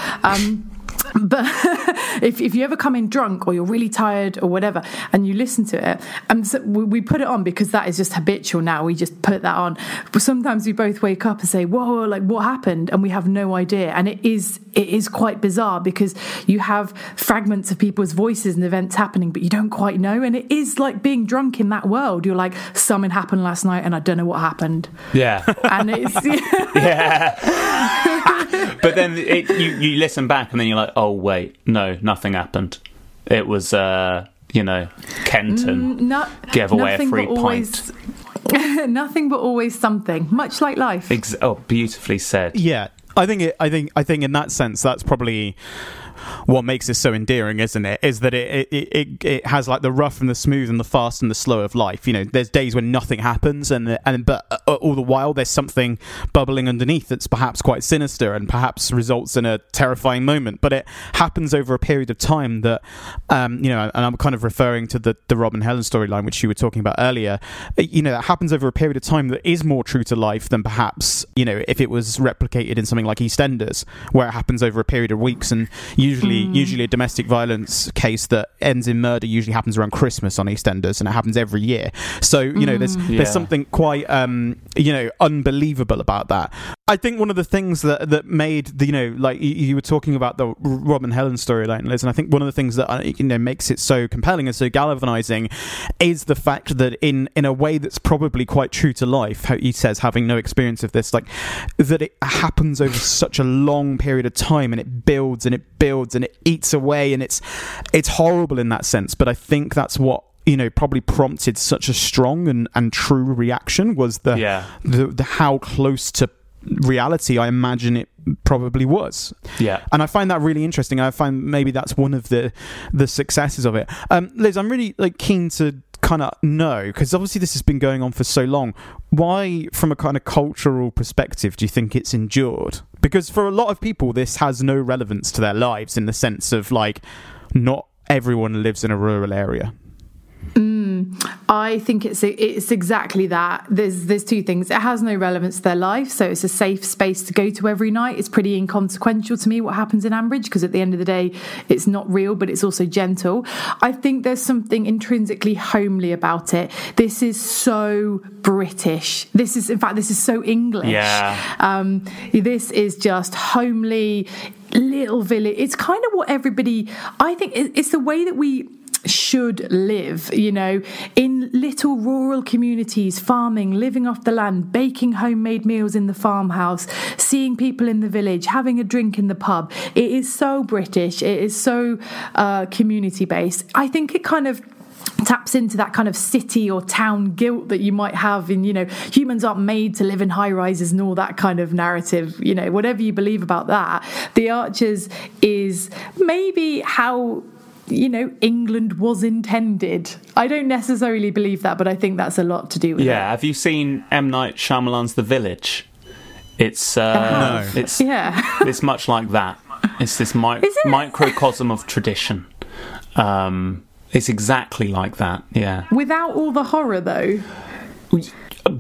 Um, but if, if you ever come in drunk or you're really tired or whatever and you listen to it and so we, we put it on because that is just habitual now. We just put that on. But sometimes we both wake up and say whoa like what happened? And we have no idea. And it is it is quite bizarre because you have fragments of people's voices and events happening but you don't quite know. And it is like being drunk in that world. You're like something happened last night and i don't know what happened. Yeah. and it's Yeah. but then it, you you listen back and then you're like, oh wait, no, nothing happened. It was uh, you know, Kenton. no, Give away a free but always, nothing but always something much like life Ex- oh, beautifully said. Yeah, I think it, I think I think in that sense that's probably what makes this so endearing, isn't it? Is that it it, it it has like the rough and the smooth and the fast and the slow of life. You know, there's days when nothing happens, and and but uh, all the while there's something bubbling underneath that's perhaps quite sinister and perhaps results in a terrifying moment. But it happens over a period of time that, um, you know, and I'm kind of referring to the the Rob and Helen storyline which you were talking about earlier. Uh, You know, that happens over a period of time that is more true to life than perhaps you know if it was replicated in something like EastEnders, where it happens over a period of weeks and usually usually a domestic violence case that ends in murder usually happens around Christmas on EastEnders and it happens every year. So you know, there's Yeah. there's something quite um, you know unbelievable about that. I think one of the things that that made the you know like you, you were talking about the Rob and Helen storyline, Liz, and I think one of the things that uh, you know makes it so compelling and so galvanizing is the fact that in in a way that's probably quite true to life, how he says having no experience of this, like that it happens over such a long period of time and it builds and it builds and it eats away and it's it's horrible in that sense. But I think that's what you know probably prompted such a strong and, and true reaction was the, Yeah. the the how close to reality I imagine it probably was. Yeah. And I find that really interesting. I find maybe that's one of the the successes of it. Um, Liz, I'm really like keen to kind of know because obviously this has been going on for so long. Why, from a kind of cultural perspective, do you think it's endured? Because for a lot of people, this has no relevance to their lives in the sense of like not everyone lives in a rural area. I think it's it's exactly that. There's there's two things. It has no relevance to their life, so it's a safe space to go to every night. It's pretty inconsequential to me what happens in Ambridge because at the end of the day, it's not real, but it's also gentle. I think there's something intrinsically homely about it. This is so British. This is in fact this is so English. Yeah. Um, this is just homely little village. It's kind of what everybody. I think it's the way that we should live, you know, in little rural communities, farming, living off the land, baking homemade meals in the farmhouse, seeing people in the village, having a drink in the pub. It is so British. It is so uh, community based. I think it kind of taps into that kind of city or town guilt that you might have in you know humans aren't made to live in high rises and all that kind of narrative you know whatever you believe about that the archers is maybe how you know England was intended I don't necessarily believe that but I think that's a lot to do with Yeah, have you seen M Night Shyamalan's The Village? It's uh, No. it's yeah it's much like that. It's this mi- it? microcosm of tradition. Um, it's exactly like that. Yeah. without all the horror though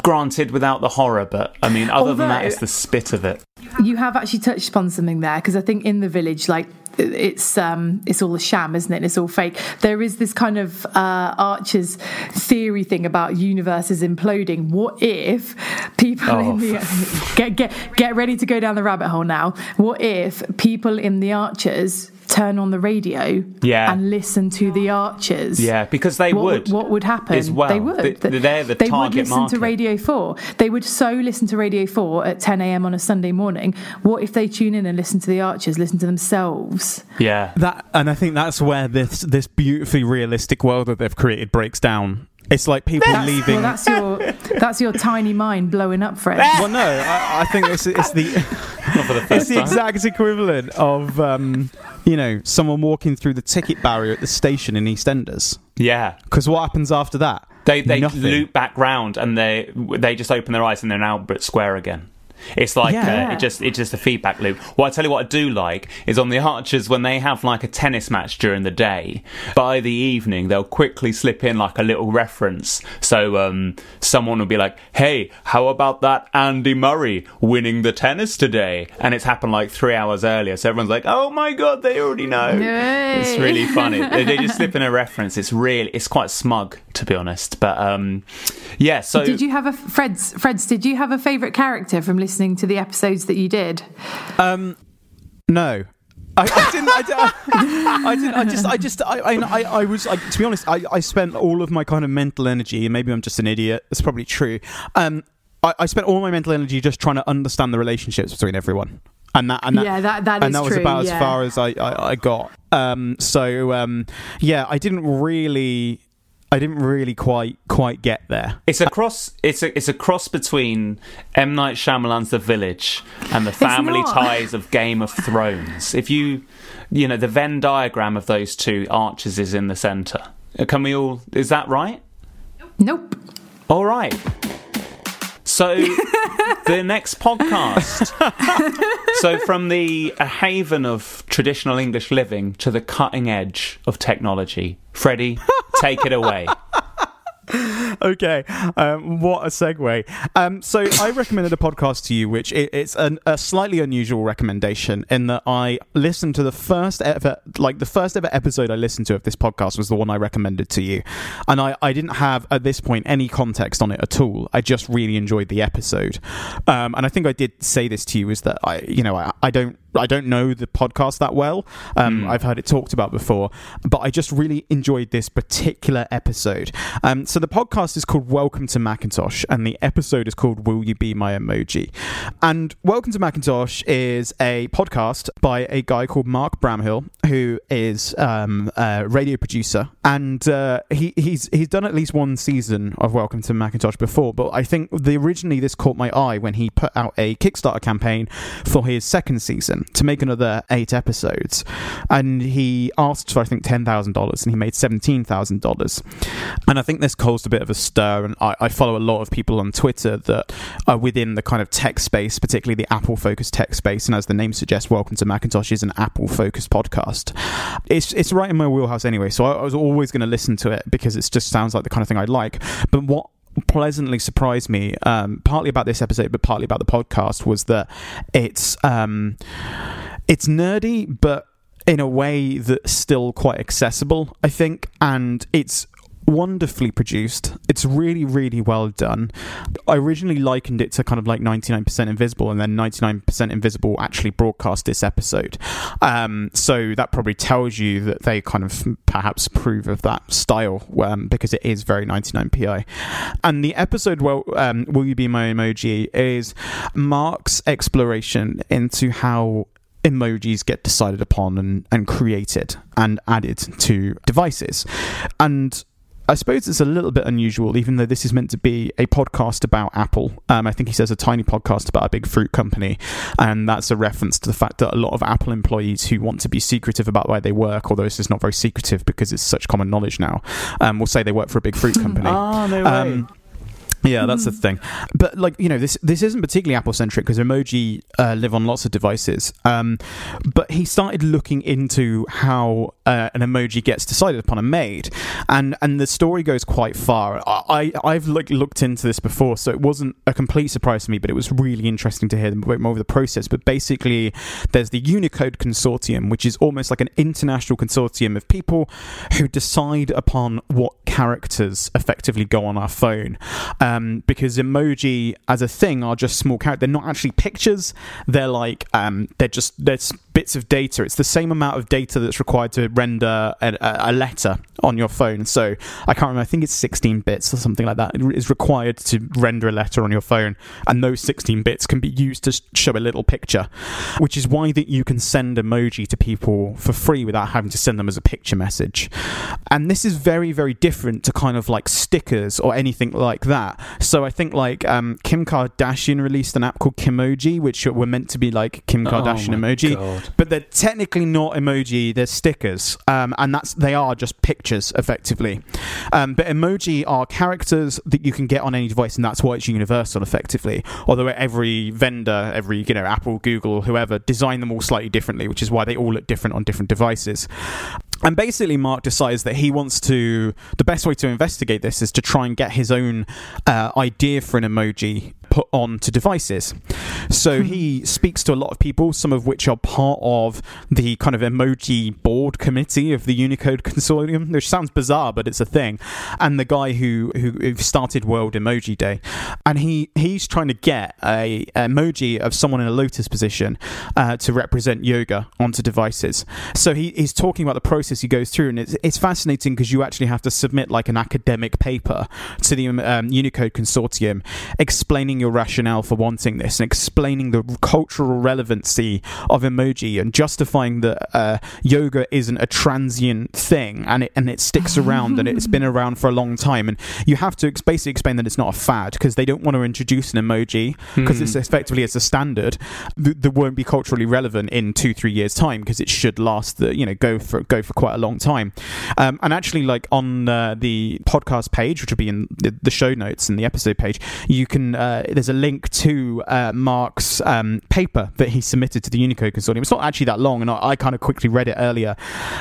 Granted, without the horror, but I mean, other than that, it's the spit of it. You have actually touched upon something there because I think in the village, like it's um it's all a sham, isn't it? It's all fake. There is this kind of uh, Archer's theory thing about universes imploding. What if people Oh, in the get get get ready to go down the rabbit hole now? What if people in the Archers turn on the radio Yeah. and listen to the Archers? Yeah, because they what would. What would happen? well. They would. They- they're the they would listen market. to Radio 4. They would so listen to Radio 4 at 10 a.m. on a Sunday morning. What if they tune in and listen to the Archers, listen to themselves? Yeah. That and I think that's where this this beautifully realistic world that they've created breaks down. It's like people That's, leaving. Well, that's your that's your tiny mind blowing up, Fred. well, no, I, I think it's, it's the the it's the time. exact equivalent of um, you know someone walking through the ticket barrier at the station in EastEnders. Yeah. Because what happens after that? They they Nothing. loop back round and they they just open their eyes and they're in Albert Square again. It's like Yeah. uh, it just it's just a feedback loop. Well, I tell you what I do like is on the Archers when they have like a tennis match during the day. By the evening, they'll quickly slip in like a little reference. So um, someone will be like, "Hey, how about that Andy Murray winning the tennis today?" And it's happened like three hours earlier. So everyone's like, "Oh my god, they already know." Yay. It's really funny. they, they just slip in a reference. It's really it's quite smug to be honest. But um, yeah. So Did you have a Fred's? Fred's? Did you have a favourite character from listening to the episodes that you did? No. I, I didn't. I, didn't- I didn't. I just. I just. I. I. I, I was. I, to be honest, I, I spent all of my kind of mental energy, and maybe I'm just an idiot. It's probably true. Um, I, I spent all my mental energy just trying to understand the relationships between everyone, and that. And that Yeah, that- that and is that was true, about yeah. as far as I. I, I got. Um. So. Um. Yeah. I didn't really. I didn't really quite quite get there. It's a cross. It's a it's a cross between M Night Shyamalan's The Village and the family ties of Game of Thrones. If you, you know, the Venn diagram of those two Archers is in the centre. Uh, Can we all? Is that right? Nope. All right. So the next podcast. so from the a haven of traditional English living to the cutting edge of technology. Freddie, take it away. okay, um, what a segue. Um, so I recommended a podcast to you, which it, it's an, a slightly unusual recommendation in that I listened to the first ever, like the first ever episode I listened to of this podcast was the one I recommended to you, and I, I didn't have at this point any context on it at all. I just really enjoyed the episode, um, and I think I did say this to you is that I, you know, I, I don't. I don't know the podcast that well. Um, I've heard it talked about before, but I just really enjoyed this particular episode. Um, so the podcast is called Welcome to Macintosh, and the episode is called Will You Be My Emoji? And Welcome to Macintosh is a podcast by a guy called Mark Bramhill, who is um, a radio producer, and uh, he, he's he's done at least one season of Welcome to Macintosh before. But I think the originally this caught my eye when he put out a Kickstarter campaign for his second season to make another eight episodes, and he asked for I think ten thousand dollars, and he made seventeen thousand dollars. And I think this caused a bit of a stir, and I, I follow a lot of people on Twitter that are within the kind of tech space, particularly the Apple focused tech space. And as the name suggests, Welcome to Macintosh is an Apple focused podcast. It's it's right in my wheelhouse anyway, so I, I was always going to listen to it because it just sounds like the kind of thing I'd like. But what pleasantly surprised me, um, partly about this episode, but partly about the podcast, was that it's um, it's nerdy, but in a way that's still quite accessible, I think, and it's wonderfully produced. It's really, really well done. I originally likened it to kind of like 99% Invisible, and then 99% Invisible actually broadcast this episode. Um, so that probably tells you that they kind of perhaps approve of that style um, because it is very 99pi. And the episode, well, um, Will You Be My Emoji, is Mark's exploration into how emojis get decided upon and, and created and added to devices. And I suppose it's a little bit unusual, even though this is meant to be a podcast about Apple. Um, I think he says a tiny podcast about a big fruit company, and that's a reference to the fact that a lot of Apple employees who want to be secretive about where they work, although this is not very secretive because it's such common knowledge now, um, will say they work for a big fruit company. Ah, no way. Um, yeah, that's the thing. But like you know, this this isn't particularly Apple centric because emoji uh, live on lots of devices. Um, but he started looking into how uh, an emoji gets decided upon and made, and and the story goes quite far. I I've like looked into this before, so it wasn't a complete surprise to me, but it was really interesting to hear a bit more of the process. But basically, there's the Unicode Consortium, which is almost like an international consortium of people who decide upon what characters effectively go on our phone. Um, because emoji as a thing are just small characters. They're not actually pictures. They're like um, they're just they're bits of data. It's the same amount of data that's required to render a, a- letter on your phone. So I can't remember. I think it's 16 bits or something like that is required to render a letter on your phone, and those 16 bits can be used to show a little picture, which is why that you can send emoji to people for free without having to send them as a picture message. And this is very very different to kind of like stickers or anything like that. So I think like um, Kim Kardashian released an app called Kimoji, which were meant to be like Kim Kardashian Oh emoji God. But they're technically not emoji they're stickers. Um, and that's they are just pictures effectively. Um, but emoji are characters that you can get on any device and that's why it's universal effectively. Although every vendor every you know apple google whoever design them all slightly differently which is why they all look different on different devices. And basically, Mark decides that he wants to. The best way to investigate this is to try and get his own uh, idea for an emoji put onto devices. So he speaks to a lot of people, some of which are part of the kind of emoji board committee of the Unicode Consortium, which sounds bizarre, but it's a thing. And the guy who who, started World Emoji Day, and he he's trying to get a emoji of someone in a lotus position uh, to represent yoga onto devices. So he, he's talking about the process he goes through, and it's, it's fascinating because you actually have to submit like an academic paper to the um, Unicode Consortium explaining your rationale for wanting this and explaining the cultural relevancy of emoji and justifying that uh, yoga isn't a transient thing and it and it sticks around and it's been around for a long time. And you have to ex- basically explain that it's not a fad because they don't want to introduce an emoji because it's effectively it's a standard that, that won't be culturally relevant in two three years time because it should last the you know go for go for quite a long time. Um, and actually, like on uh, the podcast page, which will be in the, the show notes and the episode page, you can uh, there's a link to uh, Mark's um, paper that he submitted to the Unicode Consortium. It's not actually that long, and I, I kind of quickly read it earlier,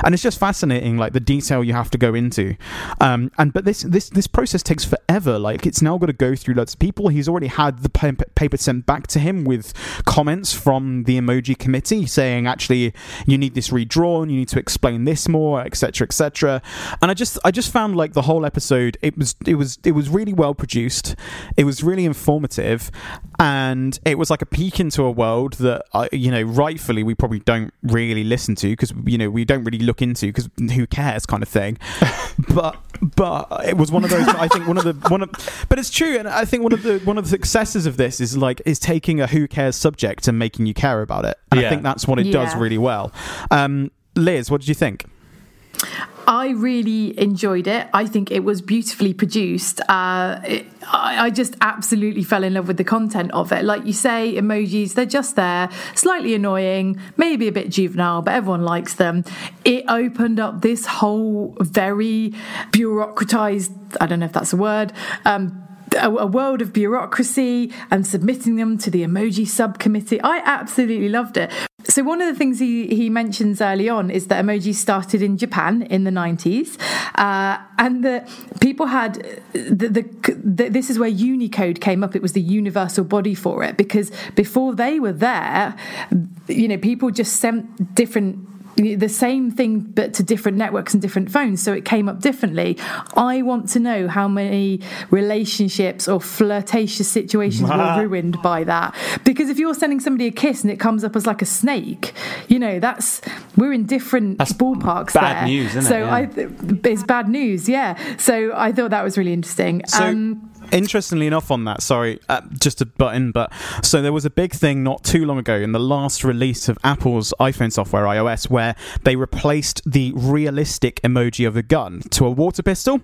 and it's just fascinating, like the detail you have to go into. Um, and but this this this process takes forever. Like it's now got to go through lots of people. He's already had the pa- paper sent back to him with comments from the emoji committee saying, actually, you need this redrawn, you need to explain this more, etc., etc. And I just I just found like the whole episode it was it was it was really well produced. It was really informative, and it was like a peek into a world that I, you know rightfully we probably don't really listen to because you know we don't really look into because who cares kind of thing. but but it was one of those. I think one of the one of but it's true, and I think one of the one of the successes of this is like is taking a who cares subject and making you care about it. And I think that's what it does really well. Um, Liz, what did you think? I really enjoyed it. I think it was beautifully produced. Uh, it, I, I just absolutely fell in love with the content of it. Like you say, emojis, they're just there, slightly annoying, maybe a bit juvenile, but everyone likes them. It opened up this whole very bureaucratized, I don't know if that's a word, um, a, a world of bureaucracy and submitting them to the emoji subcommittee. I absolutely loved it. So one of the things he, he mentions early on is that emoji started in Japan in the 90s, uh, and that people had the, the, the this is where Unicode came up. It was the universal body for it because before they were there, you know, people just sent different the same thing but to different networks and different phones so it came up differently i want to know how many relationships or flirtatious situations were ruined by that because if you're sending somebody a kiss and it comes up as like a snake you know that's we're in different That's ballparks bad there. news, isn't it? so Yeah. i it's bad news yeah so i thought that was really interesting So, um interestingly enough, on that, sorry, uh, just a button, but so there was a big thing not too long ago in the last release of Apple's iPhone software, iOS, where they replaced the realistic emoji of a gun to a water pistol.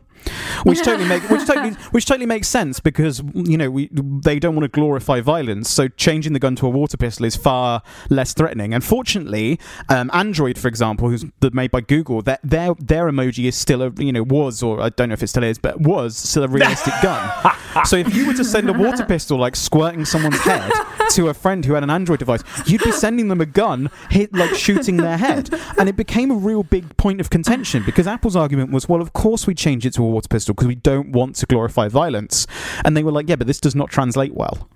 Which totally make which totally which totally makes sense because you know we they don't want to glorify violence, so changing the gun to a water pistol is far less threatening. And fortunately, um, Android, for example, who's made by Google, that their their emoji is still a you know was or I don't know if it still is, but was still a realistic gun. So if you were to send a water pistol like squirting someone's head to a friend who had an Android device, you'd be sending them a gun, hit like shooting their head, and it became a real big point of contention because Apple's argument was, well, of course we change it to a water pistol because we don't want to glorify violence, and they were like, yeah, but this does not translate well.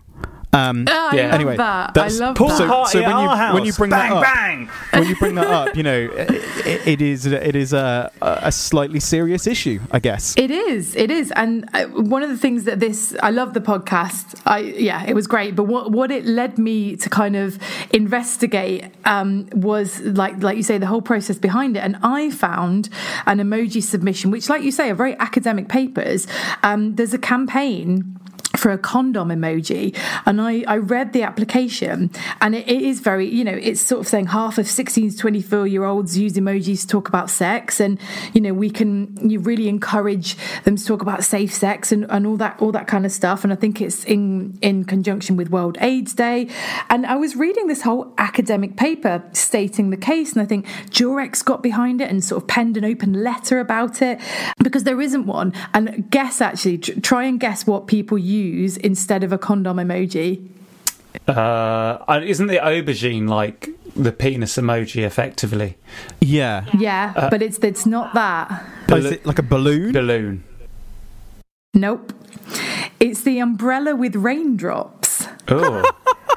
Um, I Yeah. love Anyway, that. I that's- love Pool that. so- party when you- our when you house. bring that bang, up- bang. when you bring that up, you know, it, it is it is a a slightly serious issue, I guess. It is, it is, and uh, one of the things that this I love the podcast. I yeah, it was great, but what what it led me to kind of investigate um, was like like you say the whole process behind it, and I found an emoji submission, which, like you say, are very academic papers. Um, there's a campaign for a condom emoji. And I, I read the application and it, it is very you know it's sort of saying half of 16 to 24 year olds use emojis to talk about sex. And you know we can you really encourage them to talk about safe sex and, and all that all that kind of stuff. And I think it's in in conjunction with World AIDS Day. And I was reading this whole academic paper stating the case and I think Durex got behind it and sort of penned an open letter about it because there isn't one. And guess actually try and guess what people use instead of a condom emoji Uh, isn't the aubergine like the penis emoji effectively? Yeah, yeah but it's it's not that Is it like a balloon? Balloon. nope it's the umbrella with raindrops Oh.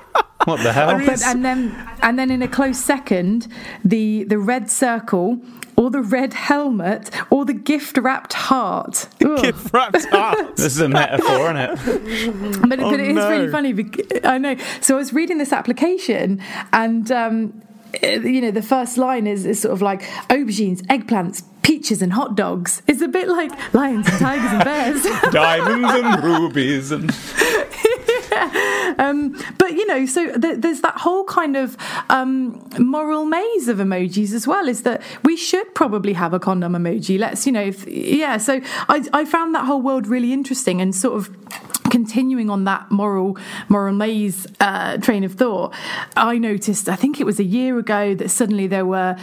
what the hell? But, and then and then in a close second the the red circle or the red helmet or the gift wrapped heart Gift wrapped up. this is a metaphor, isn't it? but, Oh, but it is really funny. bec- I know. So I was reading this application, and um, you know, the first line is, is sort of like aubergines, eggplants, peaches, and hot dogs. It's a bit like lions and tigers and bears. Diamonds and rubies and um, but you know, so th- there's that whole kind of um, moral maze of emojis as well. Is that we should probably have a condom emoji? Let's, you know, if, yeah. So I, I found that whole world really interesting and sort of continuing on that moral moral maze uh, train of thought. I noticed, I think it was a year ago, that suddenly there were.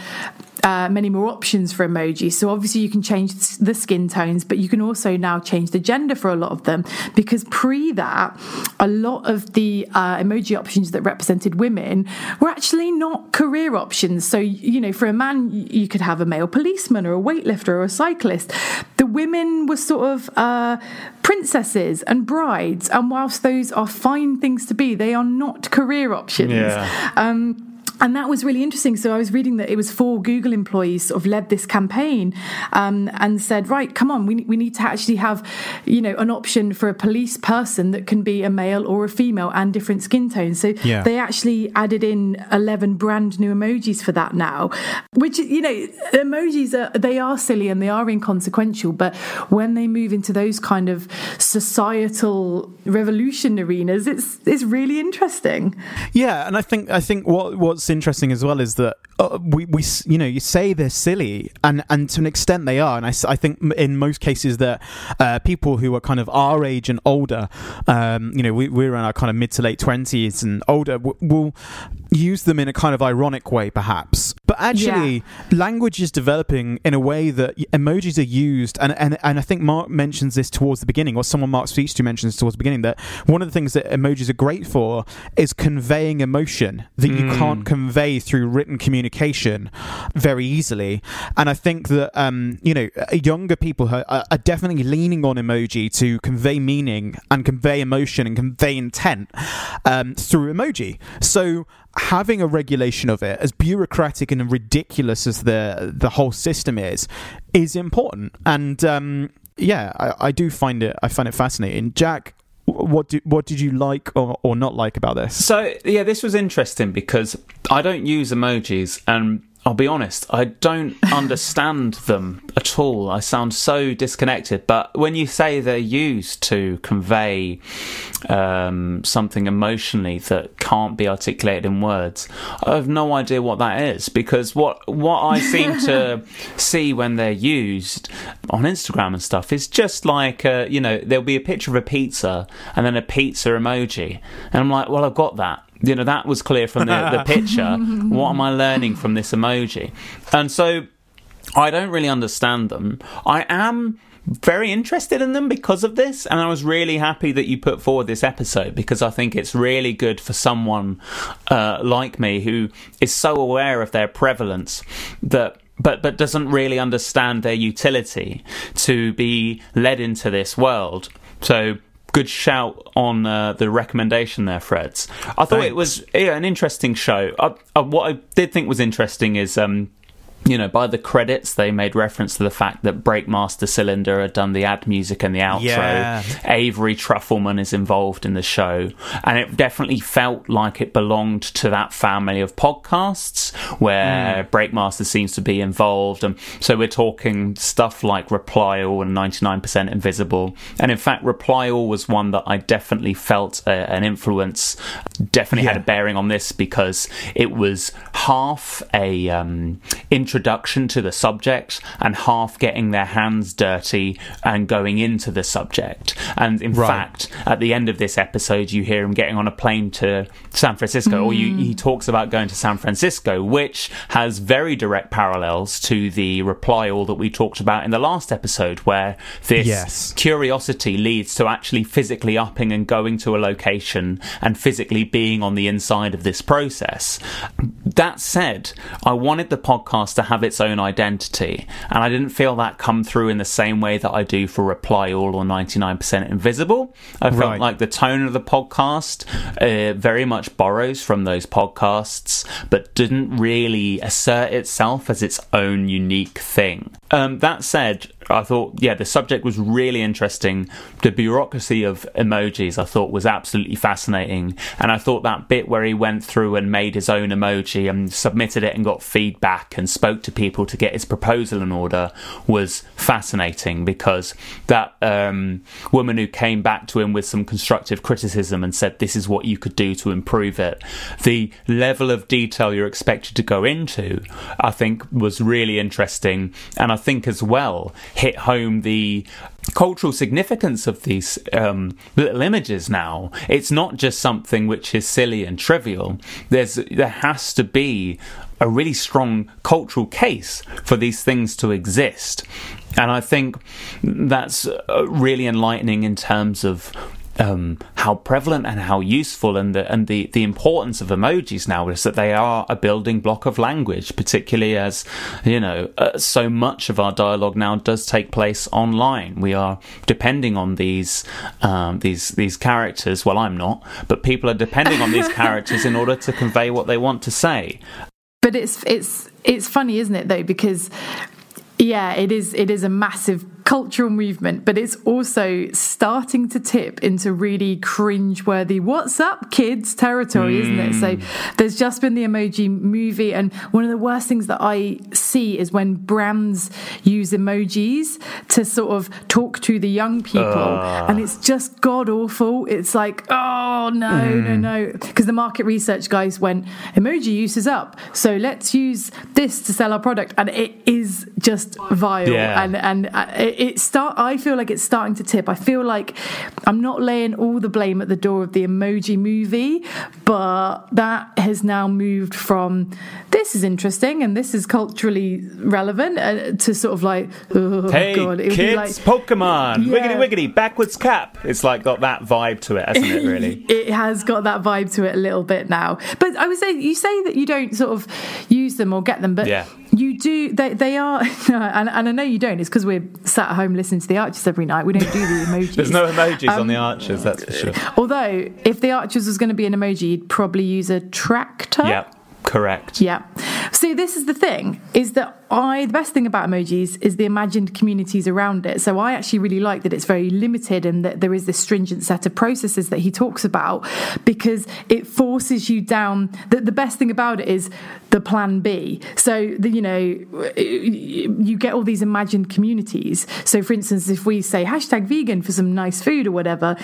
Uh, many more options for emojis. So obviously you can change the skin tones, but you can also now change the gender for a lot of them because pre that, a lot of the uh, emoji options that represented women were actually not career options. So you know, for a man, you could have a male policeman or a weightlifter or a cyclist. The women were sort of uh, princesses and brides, and whilst those are fine things to be, they are not career options. Yeah. Um, and that was really interesting. So I was reading that it was four Google employees sort of led this campaign um, and said, right, come on, we, we need to actually have, you know, an option for a police person that can be a male or a female and different skin tones. So Yeah. they actually added in 11 brand new emojis for that now, which, you know, emojis are, they are silly and they are inconsequential. But when they move into those kind of societal revolution arenas, it's, it's really interesting. Yeah, and I think I think what what's interesting as well is that uh, we we you know you say they're silly, and and to an extent they are, and I, I think in most cases that uh, people who are kind of our age and older, um, you know, we, we're in our kind of mid to late twenties and older, will use them in a kind of ironic way, perhaps. But actually, language is developing in a way that emojis are used, and, and and I think Mark mentions this towards the beginning, or someone Mark speaks to mentions towards the beginning that one of the things that emojis are great for is conveying emotion that you can't convey through written communication very easily. And I think that um, you know younger people are, are definitely leaning on emoji to convey meaning and convey emotion and convey intent um, through emoji. So having a regulation of it, as bureaucratic and ridiculous as the the whole system is, is important. And um, yeah, I, I do find it. I find it fascinating. Jack, what do, what did you like or, or not like about this? So yeah, this was interesting because I don't use emojis, and I'll be honest, I don't understand them at all. I sound so disconnected. But when you say they're used to convey um, something emotionally that can't be articulated in words, I have no idea what that is because what what I seem to see when they're used on Instagram and stuff is just like uh, you know there'll be a picture of a pizza and then a pizza emoji, and I'm like, well, I've got that you know that was clear from the, the picture. What am i learning from this emoji? And so i don't really understand them. I am very interested in them because of this and i was really happy that you put forward this episode because i think it's really good for someone uh, like me who is so aware of their prevalence that but but doesn't really understand their utility to be led into this world. So good shout on uh, the recommendation there, Freds. I thought it was yeah, an interesting show. Uh, uh, what I did think was interesting is. Um, you know, by the credits, they made reference to the fact that Breakmaster Cylinder had done the ad music and the outro. Yeah. Avery Trufelman is involved in the show, and it definitely felt like it belonged to that family of podcasts where Breakmaster seems to be involved. And so we're talking stuff like Reply All and 99% Invisible. And in fact, Reply All was one that I definitely felt uh, an influence, definitely had a bearing on this because it was half a um, introduction to the subject and half getting their hands dirty and going into the subject. And in Right. fact, at the end of this episode, you hear him getting on a plane to San Francisco, or you, he hmm. talks about going to San Francisco, which has very direct parallels to the reply all that we talked about in the last episode, where this Yes. curiosity leads to actually physically upping and going to a location and physically being on the inside of this process. That said, I wanted the podcast to have its own identity, and I didn't feel that come through in the same way that I do for Reply All or 99% Invisible. I felt Right. like the tone of the podcast uh, very much borrows from those podcasts, but didn't really assert itself as its own unique thing. Um, that said, I thought, yeah, the subject was really interesting. The bureaucracy of emojis, I thought, was absolutely fascinating. And I thought that bit where he went through and made his own emoji and submitted it and got feedback and spoke to people to get his proposal in order was fascinating because that um, woman who came back to him with some constructive criticism and said, This is what you could do to improve it. The level of detail you're expected to go into, I think, was really interesting. And I think as well hit home the cultural significance of these um, little images now. It's not just something which is silly and trivial. There's there has to be a really strong cultural case for these things to exist. And I think that's uh, really enlightening in terms of um, how prevalent and how useful and the and the, the importance of emojis now is that they are a building block of language, particularly as you know uh, so much of our dialogue now does take place online. We are depending on these um, these these characters. Well, I'm not, but people are depending on these characters in order to convey what they want to say. But it's it's it's funny, isn't it? Though because yeah, it is it is a massive cultural movement, but it's also starting to tip into really cringe-worthy "What's up, kids?" territory, isn't it? So hmm. there's just been the emoji movie, and one of the worst things that I see is when brands use emojis to sort of talk to the young people, ah. and it's just god awful. It's like, oh no, no, hmm. no, because the market research guys went emoji use is up, so let's use this to sell our product, and it is just vile, Yeah. and and uh, it, it, start. I feel like it's starting to tip. I feel like I'm not laying all the blame at the door of the Emoji Movie, but that has now moved from this is interesting and this is culturally relevant uh, to sort of like oh Hey god, it would be kids, like Pokemon, Yeah. wiggity wiggity, backwards cap. It's like got that vibe to it, hasn't it? Really. it has got that vibe to it a little bit now. But I would say you say that you don't sort of use them or get them, but Yeah. You do. They they are, and, and I know you don't. It's because we're sat at home listening to the Archers every night. We don't do the emojis. There's no emojis on the Um, archers, that's for sure. Although, if the Archers was going to be an emoji, you'd probably use a tractor. Yeah, correct. Yeah. See, this is the thing: is that I the best thing about emojis is the imagined communities around it. So I actually really like that it's very limited and that there is this stringent set of processes that he talks about because it forces you down. The, the best thing about it is the plan B. So the, you know you get all these imagined communities. So for instance, if we say hashtag vegan for some nice food or whatever,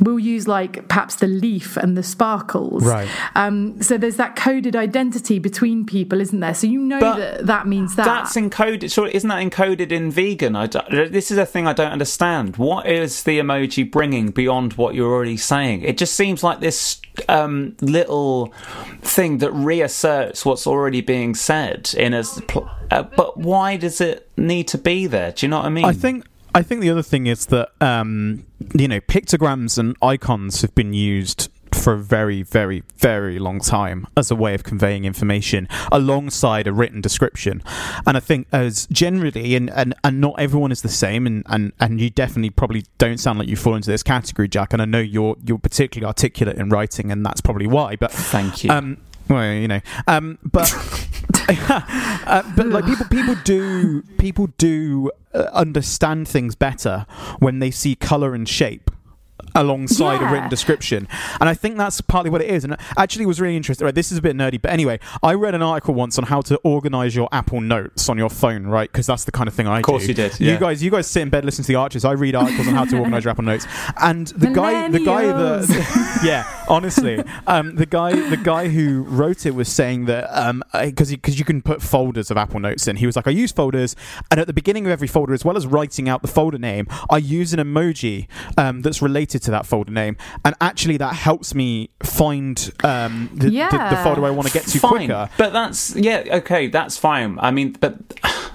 we'll use like perhaps the leaf and the sparkles. Right. Um, so there's that coded identity between people, isn't there? So you know But that that means that. That's encoded. Isn't that encoded in vegan? I don't- this is a thing I don't understand. What is the emoji bringing beyond what you're already saying? It just seems like this um, little thing that reasserts what's already being said in a. Pl- uh, but why does it need to be there? Do you know what I mean? I think I think the other thing is that um, you know pictograms and icons have been used for a very, very, very long time as a way of conveying information alongside a written description. And I think as generally, and, and, and not everyone is the same, and, and, and you definitely probably don't sound like you fall into this category, Jack. And I know you're you're particularly articulate in writing, and that's probably why. But Thank you. um, well, you know, um, but uh, but like people, people do people do uh, understand things better when they see color and shape alongside a written description. And i think that's partly what it is. And actually it was really interesting. Right this is a bit nerdy but anyway i read an article once on how to organize your apple notes on your phone right? Because that's the kind of thing i do. Of course do. you did, you guys you guys sit in bed listen to the archers i read articles on how to organize your apple notes. And the guy the guy that yeah honestly. Um, the guy the guy who wrote it was saying that because because you can put folders of apple notes in. He was like i use folders and at the beginning of every folder as well as writing out the folder name i use an emoji um, that's related to that folder name and actually that helps me find um, the, the, the folder i want to get to fine. quicker But that's yeah, okay, that's fine. I mean, but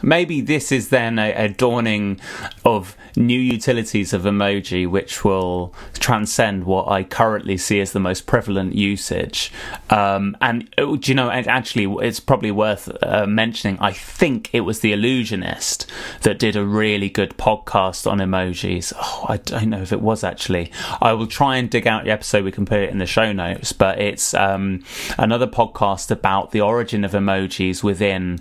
maybe this is then a, a dawning of new utilities of emoji, which will transcend what I currently see as the most prevalent usage. Um, and uh, do you know? And actually, it's probably worth uh, mentioning. I think it was the Allusionist that did a really good podcast on emojis. Oh, I don't know if it was actually. I will try and dig out the episode. We can put it in the show notes. But it's um, another podcast about the origin of emojis within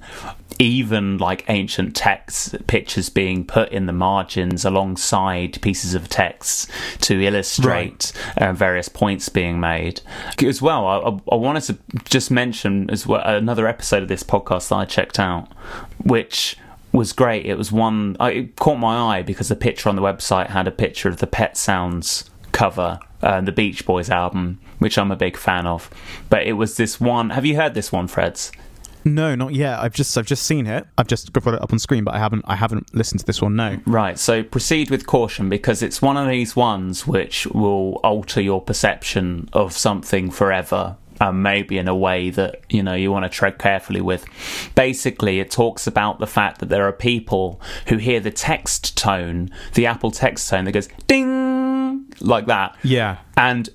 even like ancient texts, pictures being put in the margins alongside pieces of text to illustrate uh, various points being made. As well, I, I- I wanted to just mention as well another episode of this podcast that I checked out, which was great. It was one I, it caught my eye because the picture on the website had a picture of the Pet Sounds cover, uh, the Beach Boys album, which I'm a big fan of. But it was this one. Have you heard this one, Freds? no not yet i've just i've just seen it i've just got it up on screen but i haven't i haven't listened to this one no Right, so proceed with caution because it's one of these ones which will alter your perception of something forever. And maybe in a way that you know you want to tread carefully with. Basically, it talks about the fact that there are people who hear the text tone, the Apple text tone that goes ding like that, yeah and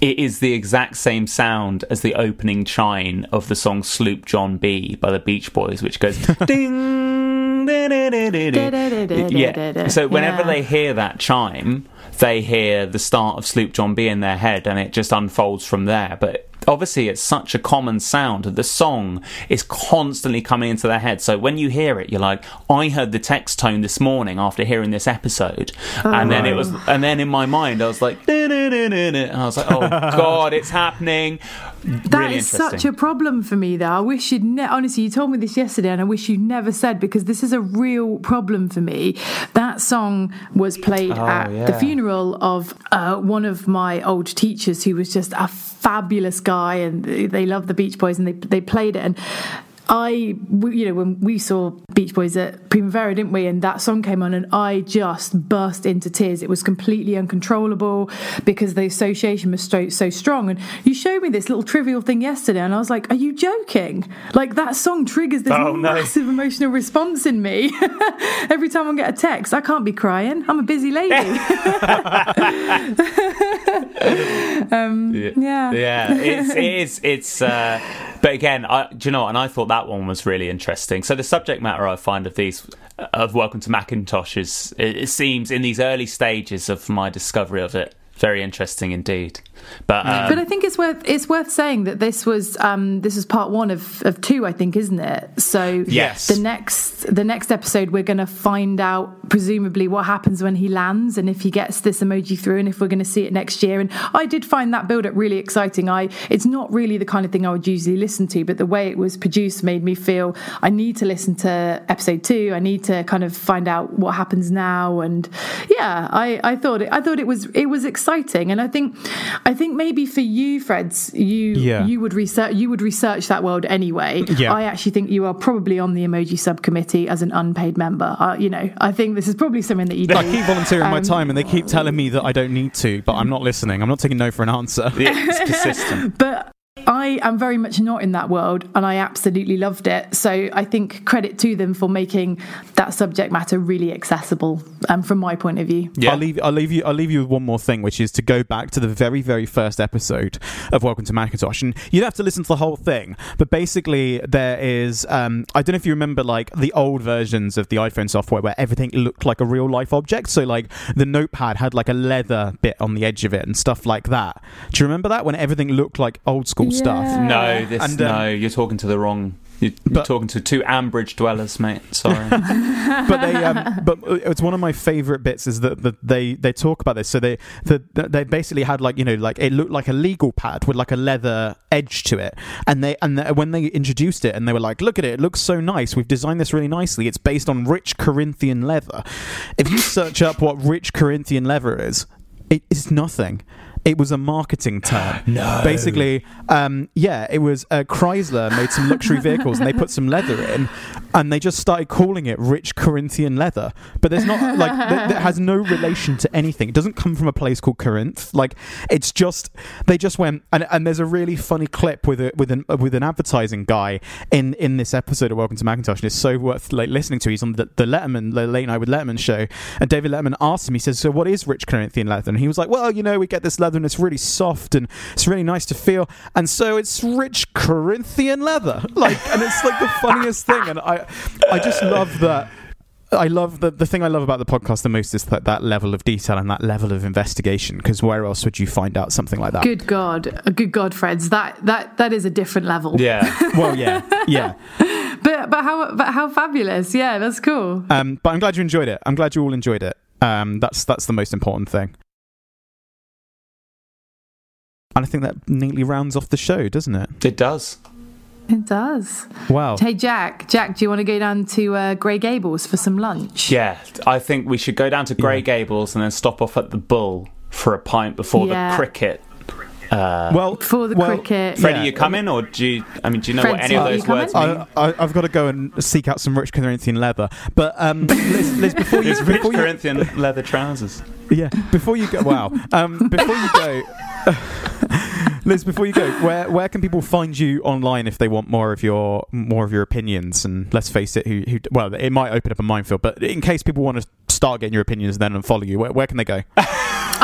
it is the exact same sound as the opening chime of the song Sloop John B by the Beach Boys, which goes ding. Yeah. So whenever Yeah. they hear that chime, they hear the start of Sloop John B in their head, and it just unfolds from there. But obviously, it's such a common sound that the song is constantly coming into their head. So when you hear it, you're like, "I heard the text tone this morning after hearing this episode," and oh. then it was, and then in my mind, I was like, and I was like, "Oh God, it's happening!" That really is such a problem for me, though. I wish you'd ne- honestly. You told me this yesterday, and I wish you'd never said because this is a real problem for me. That song was played at the funeral of uh, one of my old teachers, who was just a fabulous guy, and they they love the Beach Boys, and they they played it and. I, we- you know, when we saw Beach Boys at Primavera, didn't we? And that song came on, and I just burst into tears. It was completely uncontrollable because the association was so, so strong. And you showed me this little trivial thing yesterday, and I was like, "Are you joking? Like that song triggers this Oh, no. massive emotional response in me every time I get a text. I can't be crying. I'm a busy lady." um, yeah. yeah it's it is it's uh but again i do you know and i thought that one was really interesting. So the subject matter i find of these of welcome to macintosh is it, it seems in these early stages of my discovery of it very interesting indeed but um, But I think it's worth it's worth saying that this was um, this is part one of, of two, I think, isn't it? So Yes. the next the next episode we're going to find out presumably what happens when he lands and if he gets this emoji through and if we're going to see it next year. And I did find that build up really exciting. I it's not really the kind of thing I would usually listen to, but the way it was produced made me feel I need to listen to episode two. I need to kind of find out what happens now. And yeah, I, I thought it I thought it was it was exciting. And I think I think maybe for you, Freds, you Yeah. you would research you would research that world anyway. Yeah. I actually think you are probably on the emoji subcommittee as an unpaid member. Uh, you know, I think this is probably something that you do. I keep volunteering my Um, time, and they keep telling me that I don't need to, but I'm not listening. I'm not taking no for an answer. it's persistent But I am very much not in that world and I absolutely loved it. So I think credit to them for making that subject matter really accessible um, from my point of view. yeah I'll leave. I'll leave you. I'll leave you with one more thing, which is to go back to the very, very first episode of Welcome to Macintosh, and you'd have to listen to the whole thing. But basically, there is. Um, I don't know if you remember, like the old versions of the iPhone software, where everything looked like a real life object. So, like the notepad had like a leather bit on the edge of it and stuff like that. Do you remember that when everything looked like old school stuff? Yeah. no this And, um, no you're talking to the wrong you're, you're But- talking to two ambridge dwellers mate. Sorry. But they um, but it's one of my favorite bits is that, that they they talk about this. So they the, they basically had like you know like it looked like a legal pad with like a leather edge to it. And they and the, when they introduced it and they were like look at it. It looks so nice. We've designed this really nicely. It's based on rich corinthian leather. If you search up what rich corinthian leather is it is nothing it was a marketing term. No. Basically, um, yeah, it was uh, Chrysler made some luxury vehicles and they put some leather in, and they just started calling it rich Corinthian leather. But there's not like that, that has no relation to anything. It doesn't come from a place called Corinth. Like it's just they just went and, and there's a really funny clip with a, with an with an advertising guy in in this episode of Welcome to Macintosh, and it's so worth like listening to. He's on the, the Letterman, the Late Night with Letterman show, and David Letterman asked him. He says, "So what is rich Corinthian leather?" And he was like, "Well, you know, we get this leather and it's really soft and it's really nice to feel, and so it's rich Corinthian leather." Like, and it's like the funniest thing, and I I just love that. I love the the thing I love about the podcast the most is that that level of detail and that level of investigation. Because where else would you find out something like that? Good God, good God, friends, that that that is a different level. yeah Well, yeah, yeah. But but how but how fabulous? Yeah, that's cool. Um, but I'm glad you enjoyed it. I'm glad you all enjoyed it. Um, that's that's the most important thing. And I think that neatly rounds off the show, doesn't it? it does It does. Wow. Hey Jack, Jack, do you want to go down to uh, Grey Gables for some lunch? Yeah, I think we should go down to Grey Yeah. Gables and then stop off at the Bull for a pint before Yeah. the cricket. Uh, Well, For the well, cricket. Freddie, yeah. you coming, or do you? I mean, do you know what any of those words coming? mean? I, I, I've got to go and seek out some rich Corinthian leather. But um, Liz, Liz, before you, It's rich before you, Corinthian leather trousers. yeah, before you go, wow, um, before you go, Liz, before you go, where where can people find you online if they want more of your more of your opinions? And let's face it, who, who well, it might open up a minefield, but in case people want to start getting your opinions then and follow you, where, where can they go?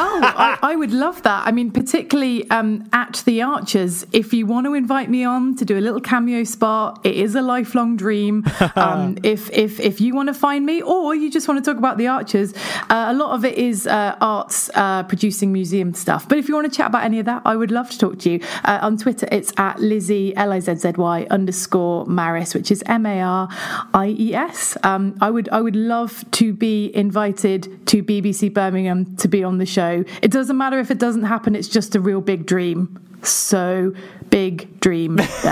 Oh, I, I would love that. I mean, particularly um, at the Archers. If you want to invite me on to do a little cameo spot, it is a lifelong dream. Um, if if if you want to find me, or you just want to talk about the Archers, uh, a lot of it is uh, arts uh, producing museum stuff. But if you want to chat about any of that, I would love to talk to you. Uh, on Twitter, it's at Lizzie L I Z Z Y underscore Maries, which is M A R I E S. Um, I would I would love to be invited to BBC Birmingham to be on the show. It doesn't matter if it doesn't happen; it's just a real big dream. So big dream there.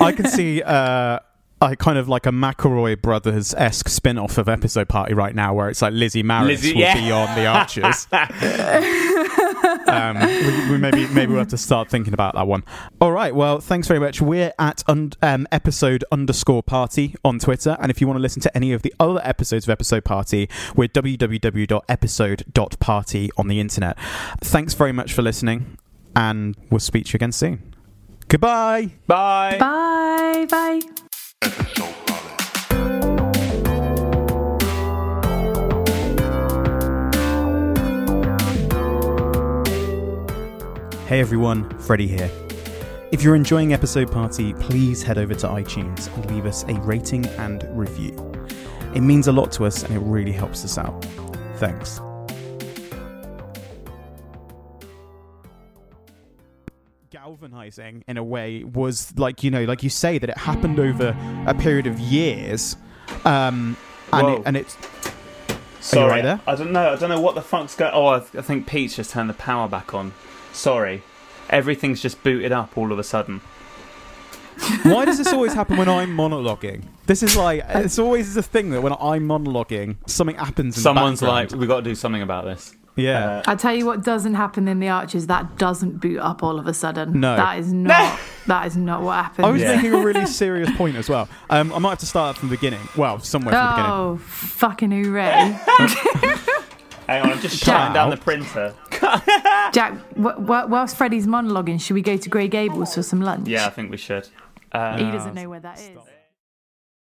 I can see. Uh, I kind of like a McElroy Brothers esque spin off of episode party right now, where it's like Lizzie Maries Lizzie- will yeah. be on the Archers. um, we, we maybe maybe we'll have to start thinking about that one. All right. Well, thanks very much. We're at un- um, episode underscore party on Twitter, and if you want to listen to any of the other episodes of Episode Party, we're www.episode.party on the internet. Thanks very much for listening, and we'll speak to you again soon. Goodbye. Bye. Bye. Bye. Hey everyone, Freddie here. If you're enjoying Episode Party, please head over to iTunes and leave us a rating and review. It means a lot to us and it really helps us out. Thanks. Galvanizing in a way was like, you know, like you say, that it happened over a period of years. Um, and, Whoa. it, and it's Sorry. right there? I don't know. I don't know what the fuck's going. Oh, I, I think Pete's just turned the power back on. Sorry. Everything's just booted up all of a sudden. Why does this always happen when I'm monologuing? This is like it's always a thing that when I'm monologuing, something happens. In Someone's the like, we've got to do something about this. yeah. Uh, I tell you what doesn't happen in the Archers. That doesn't boot up all of a sudden. No. that is not. that is not what happens. I was Yeah. making a really serious point as well. Um, I might have to start from the beginning. Well, somewhere from the beginning. Oh, fucking hooray! hang on, I'm just shutting down the printer. Jack, wh- wh- whilst Freddie's monologuing, should we go to Grey Gables for some lunch? Yeah, I think we should. Uh, He doesn't know where that is.